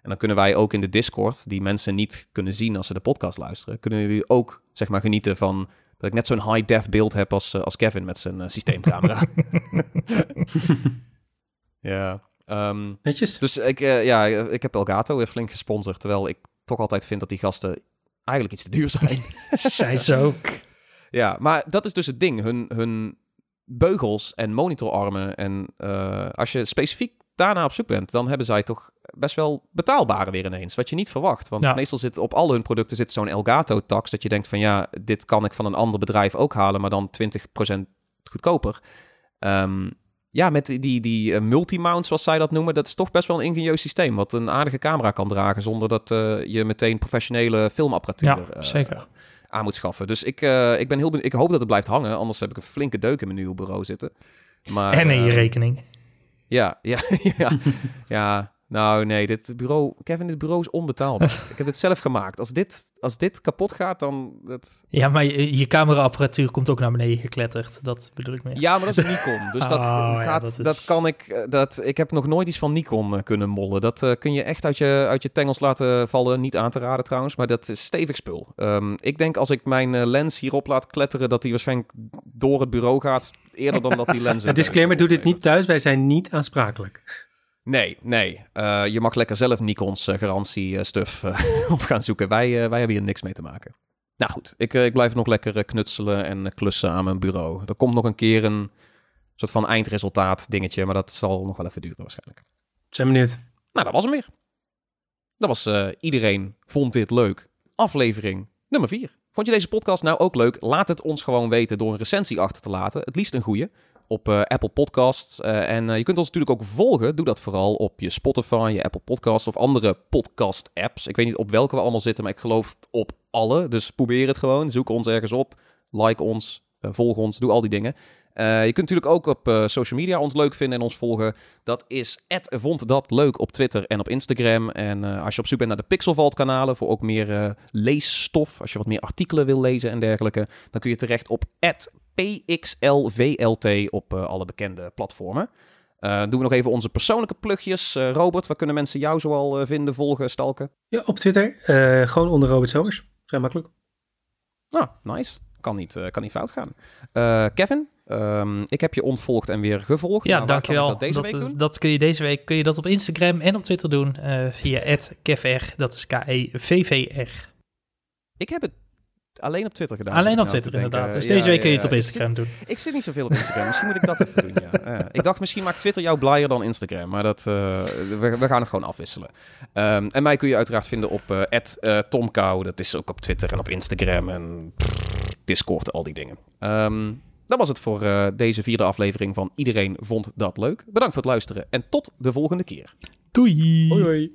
En dan kunnen wij ook in de Discord, die mensen niet kunnen zien als ze de podcast luisteren, kunnen jullie ook zeg maar genieten van dat ik net zo'n high-def beeld heb als, eh, als Kevin met zijn eh, systeemcamera. ja. ehm, Netjes. dus ik, eh, ja, ik heb Elgato weer flink gesponsord, terwijl ik toch altijd vind dat die gasten eigenlijk iets te duur zijn. Zij ze ook. Ja, maar dat is dus het ding. Hun, hun beugels en monitorarmen. En als je specifiek daarna op zoek bent, dan hebben zij toch best wel betaalbare weer ineens. Wat je niet verwacht. Want Ja. meestal zit op al hun producten zit zo'n Elgato-tax. Dat je denkt van ja, dit kan ik van een ander bedrijf ook halen, maar dan 20% goedkoper. Ehm, ja, met die, die, eh, multi-mount, zoals zij dat noemen, dat is toch best wel een ingenieus systeem. Wat een aardige camera kan dragen zonder dat eh, je meteen professionele filmapparatuur Ja, eh, zeker. aan moet schaffen. Dus ik, eh, ik ben heel ben- ik hoop dat het blijft hangen, anders heb ik een flinke deuk in mijn nieuwe bureau zitten. Maar, en in je eh, rekening. Ja, ja, ja, ja. Nou, nee, dit bureau, Kevin, dit bureau is onbetaalbaar. ik heb het zelf gemaakt. Als dit, als dit kapot gaat, dan... Dat... Ja, maar je, je cameraapparatuur komt ook naar beneden gekletterd. Dat bedoel ik meer. Ja, maar dat is een Nikon. Dus dat, Oh, gaat, dat dat, is- kan ik... eh, Dat, ik heb nog nooit iets van Nikon eh, kunnen mollen. Dat eh, kun je echt uit je, uit je tengels laten vallen. Niet aan te raden trouwens, maar dat is stevig spul. Ehm, ik denk als ik mijn lens hierop laat kletteren, dat die waarschijnlijk door het bureau gaat. Eerder dan dat die lens... Een disclaimer, doe dit niet thuis. Wij zijn niet aansprakelijk. Nee, nee. Eh, je mag lekker zelf Nikons uh, garantie-stuff uh, op gaan zoeken. Wij, wij hebben hier niks mee te maken. Nou goed, ik, ik blijf nog lekker knutselen en klussen aan mijn bureau. Er komt nog een keer een soort van eindresultaat dingetje, maar dat zal nog wel even duren waarschijnlijk. Zijn benieuwd. Nou, dat was hem weer. Dat was uh, iedereen vond dit leuk. Aflevering nummer 4. Vond je deze podcast nou ook leuk? Laat het ons gewoon weten door een recensie achter te laten. Het liefst een goeie. Op Apple Podcasts. en je kunt ons natuurlijk ook volgen. Doe dat vooral op je Spotify, je Apple Podcasts of andere podcast-apps. Ik weet niet op welke we allemaal zitten, maar ik geloof op alle. Dus probeer het gewoon. Zoek ons ergens op. Like ons. volg ons. Doe al die dingen. Je kunt natuurlijk ook op social media ons leuk vinden en ons volgen. Dat is vond dat leuk op Twitter en op Instagram. En als je op zoek bent naar de Pixelvault kanalen voor ook meer leesstof, als je wat meer artikelen wil lezen en dergelijke, dan kun je terecht op pxlvlt op alle bekende platformen. doen we nog even onze persoonlijke plugjes. Robert, waar kunnen mensen jou zoal vinden, volgen, stalken? Ja, op Twitter. gewoon onder Robert Somers. Vrij makkelijk. Nou, nice. Kan niet, kan niet fout gaan. Kevin, Um, ik heb je ontvolgd en weer gevolgd. Ja, dankjewel. Dat, deze dat, week doen? dat kun je deze week kun je dat op Instagram en op Twitter doen uh, via @kevr. Dat is K E V V R. Ik heb het alleen op Twitter gedaan. Alleen op Twitter, inderdaad. Dus deze week kun je het op Instagram doen. Ik zit niet zoveel op Instagram. misschien moet ik dat even doen, ja. ik dacht, misschien maakt Twitter jou blijer dan Instagram. Maar dat, uh, we, we, gaan het gewoon afwisselen. Um, en mij kun je uiteraard vinden op uh, Tomkou. Dat is ook op Twitter en op Instagram en Discord, al die dingen. Um, dat was het voor uh, deze vierde aflevering van Iedereen Vond Dat Leuk. Bedankt voor het luisteren en tot de volgende keer. Doei! Hoi hoi!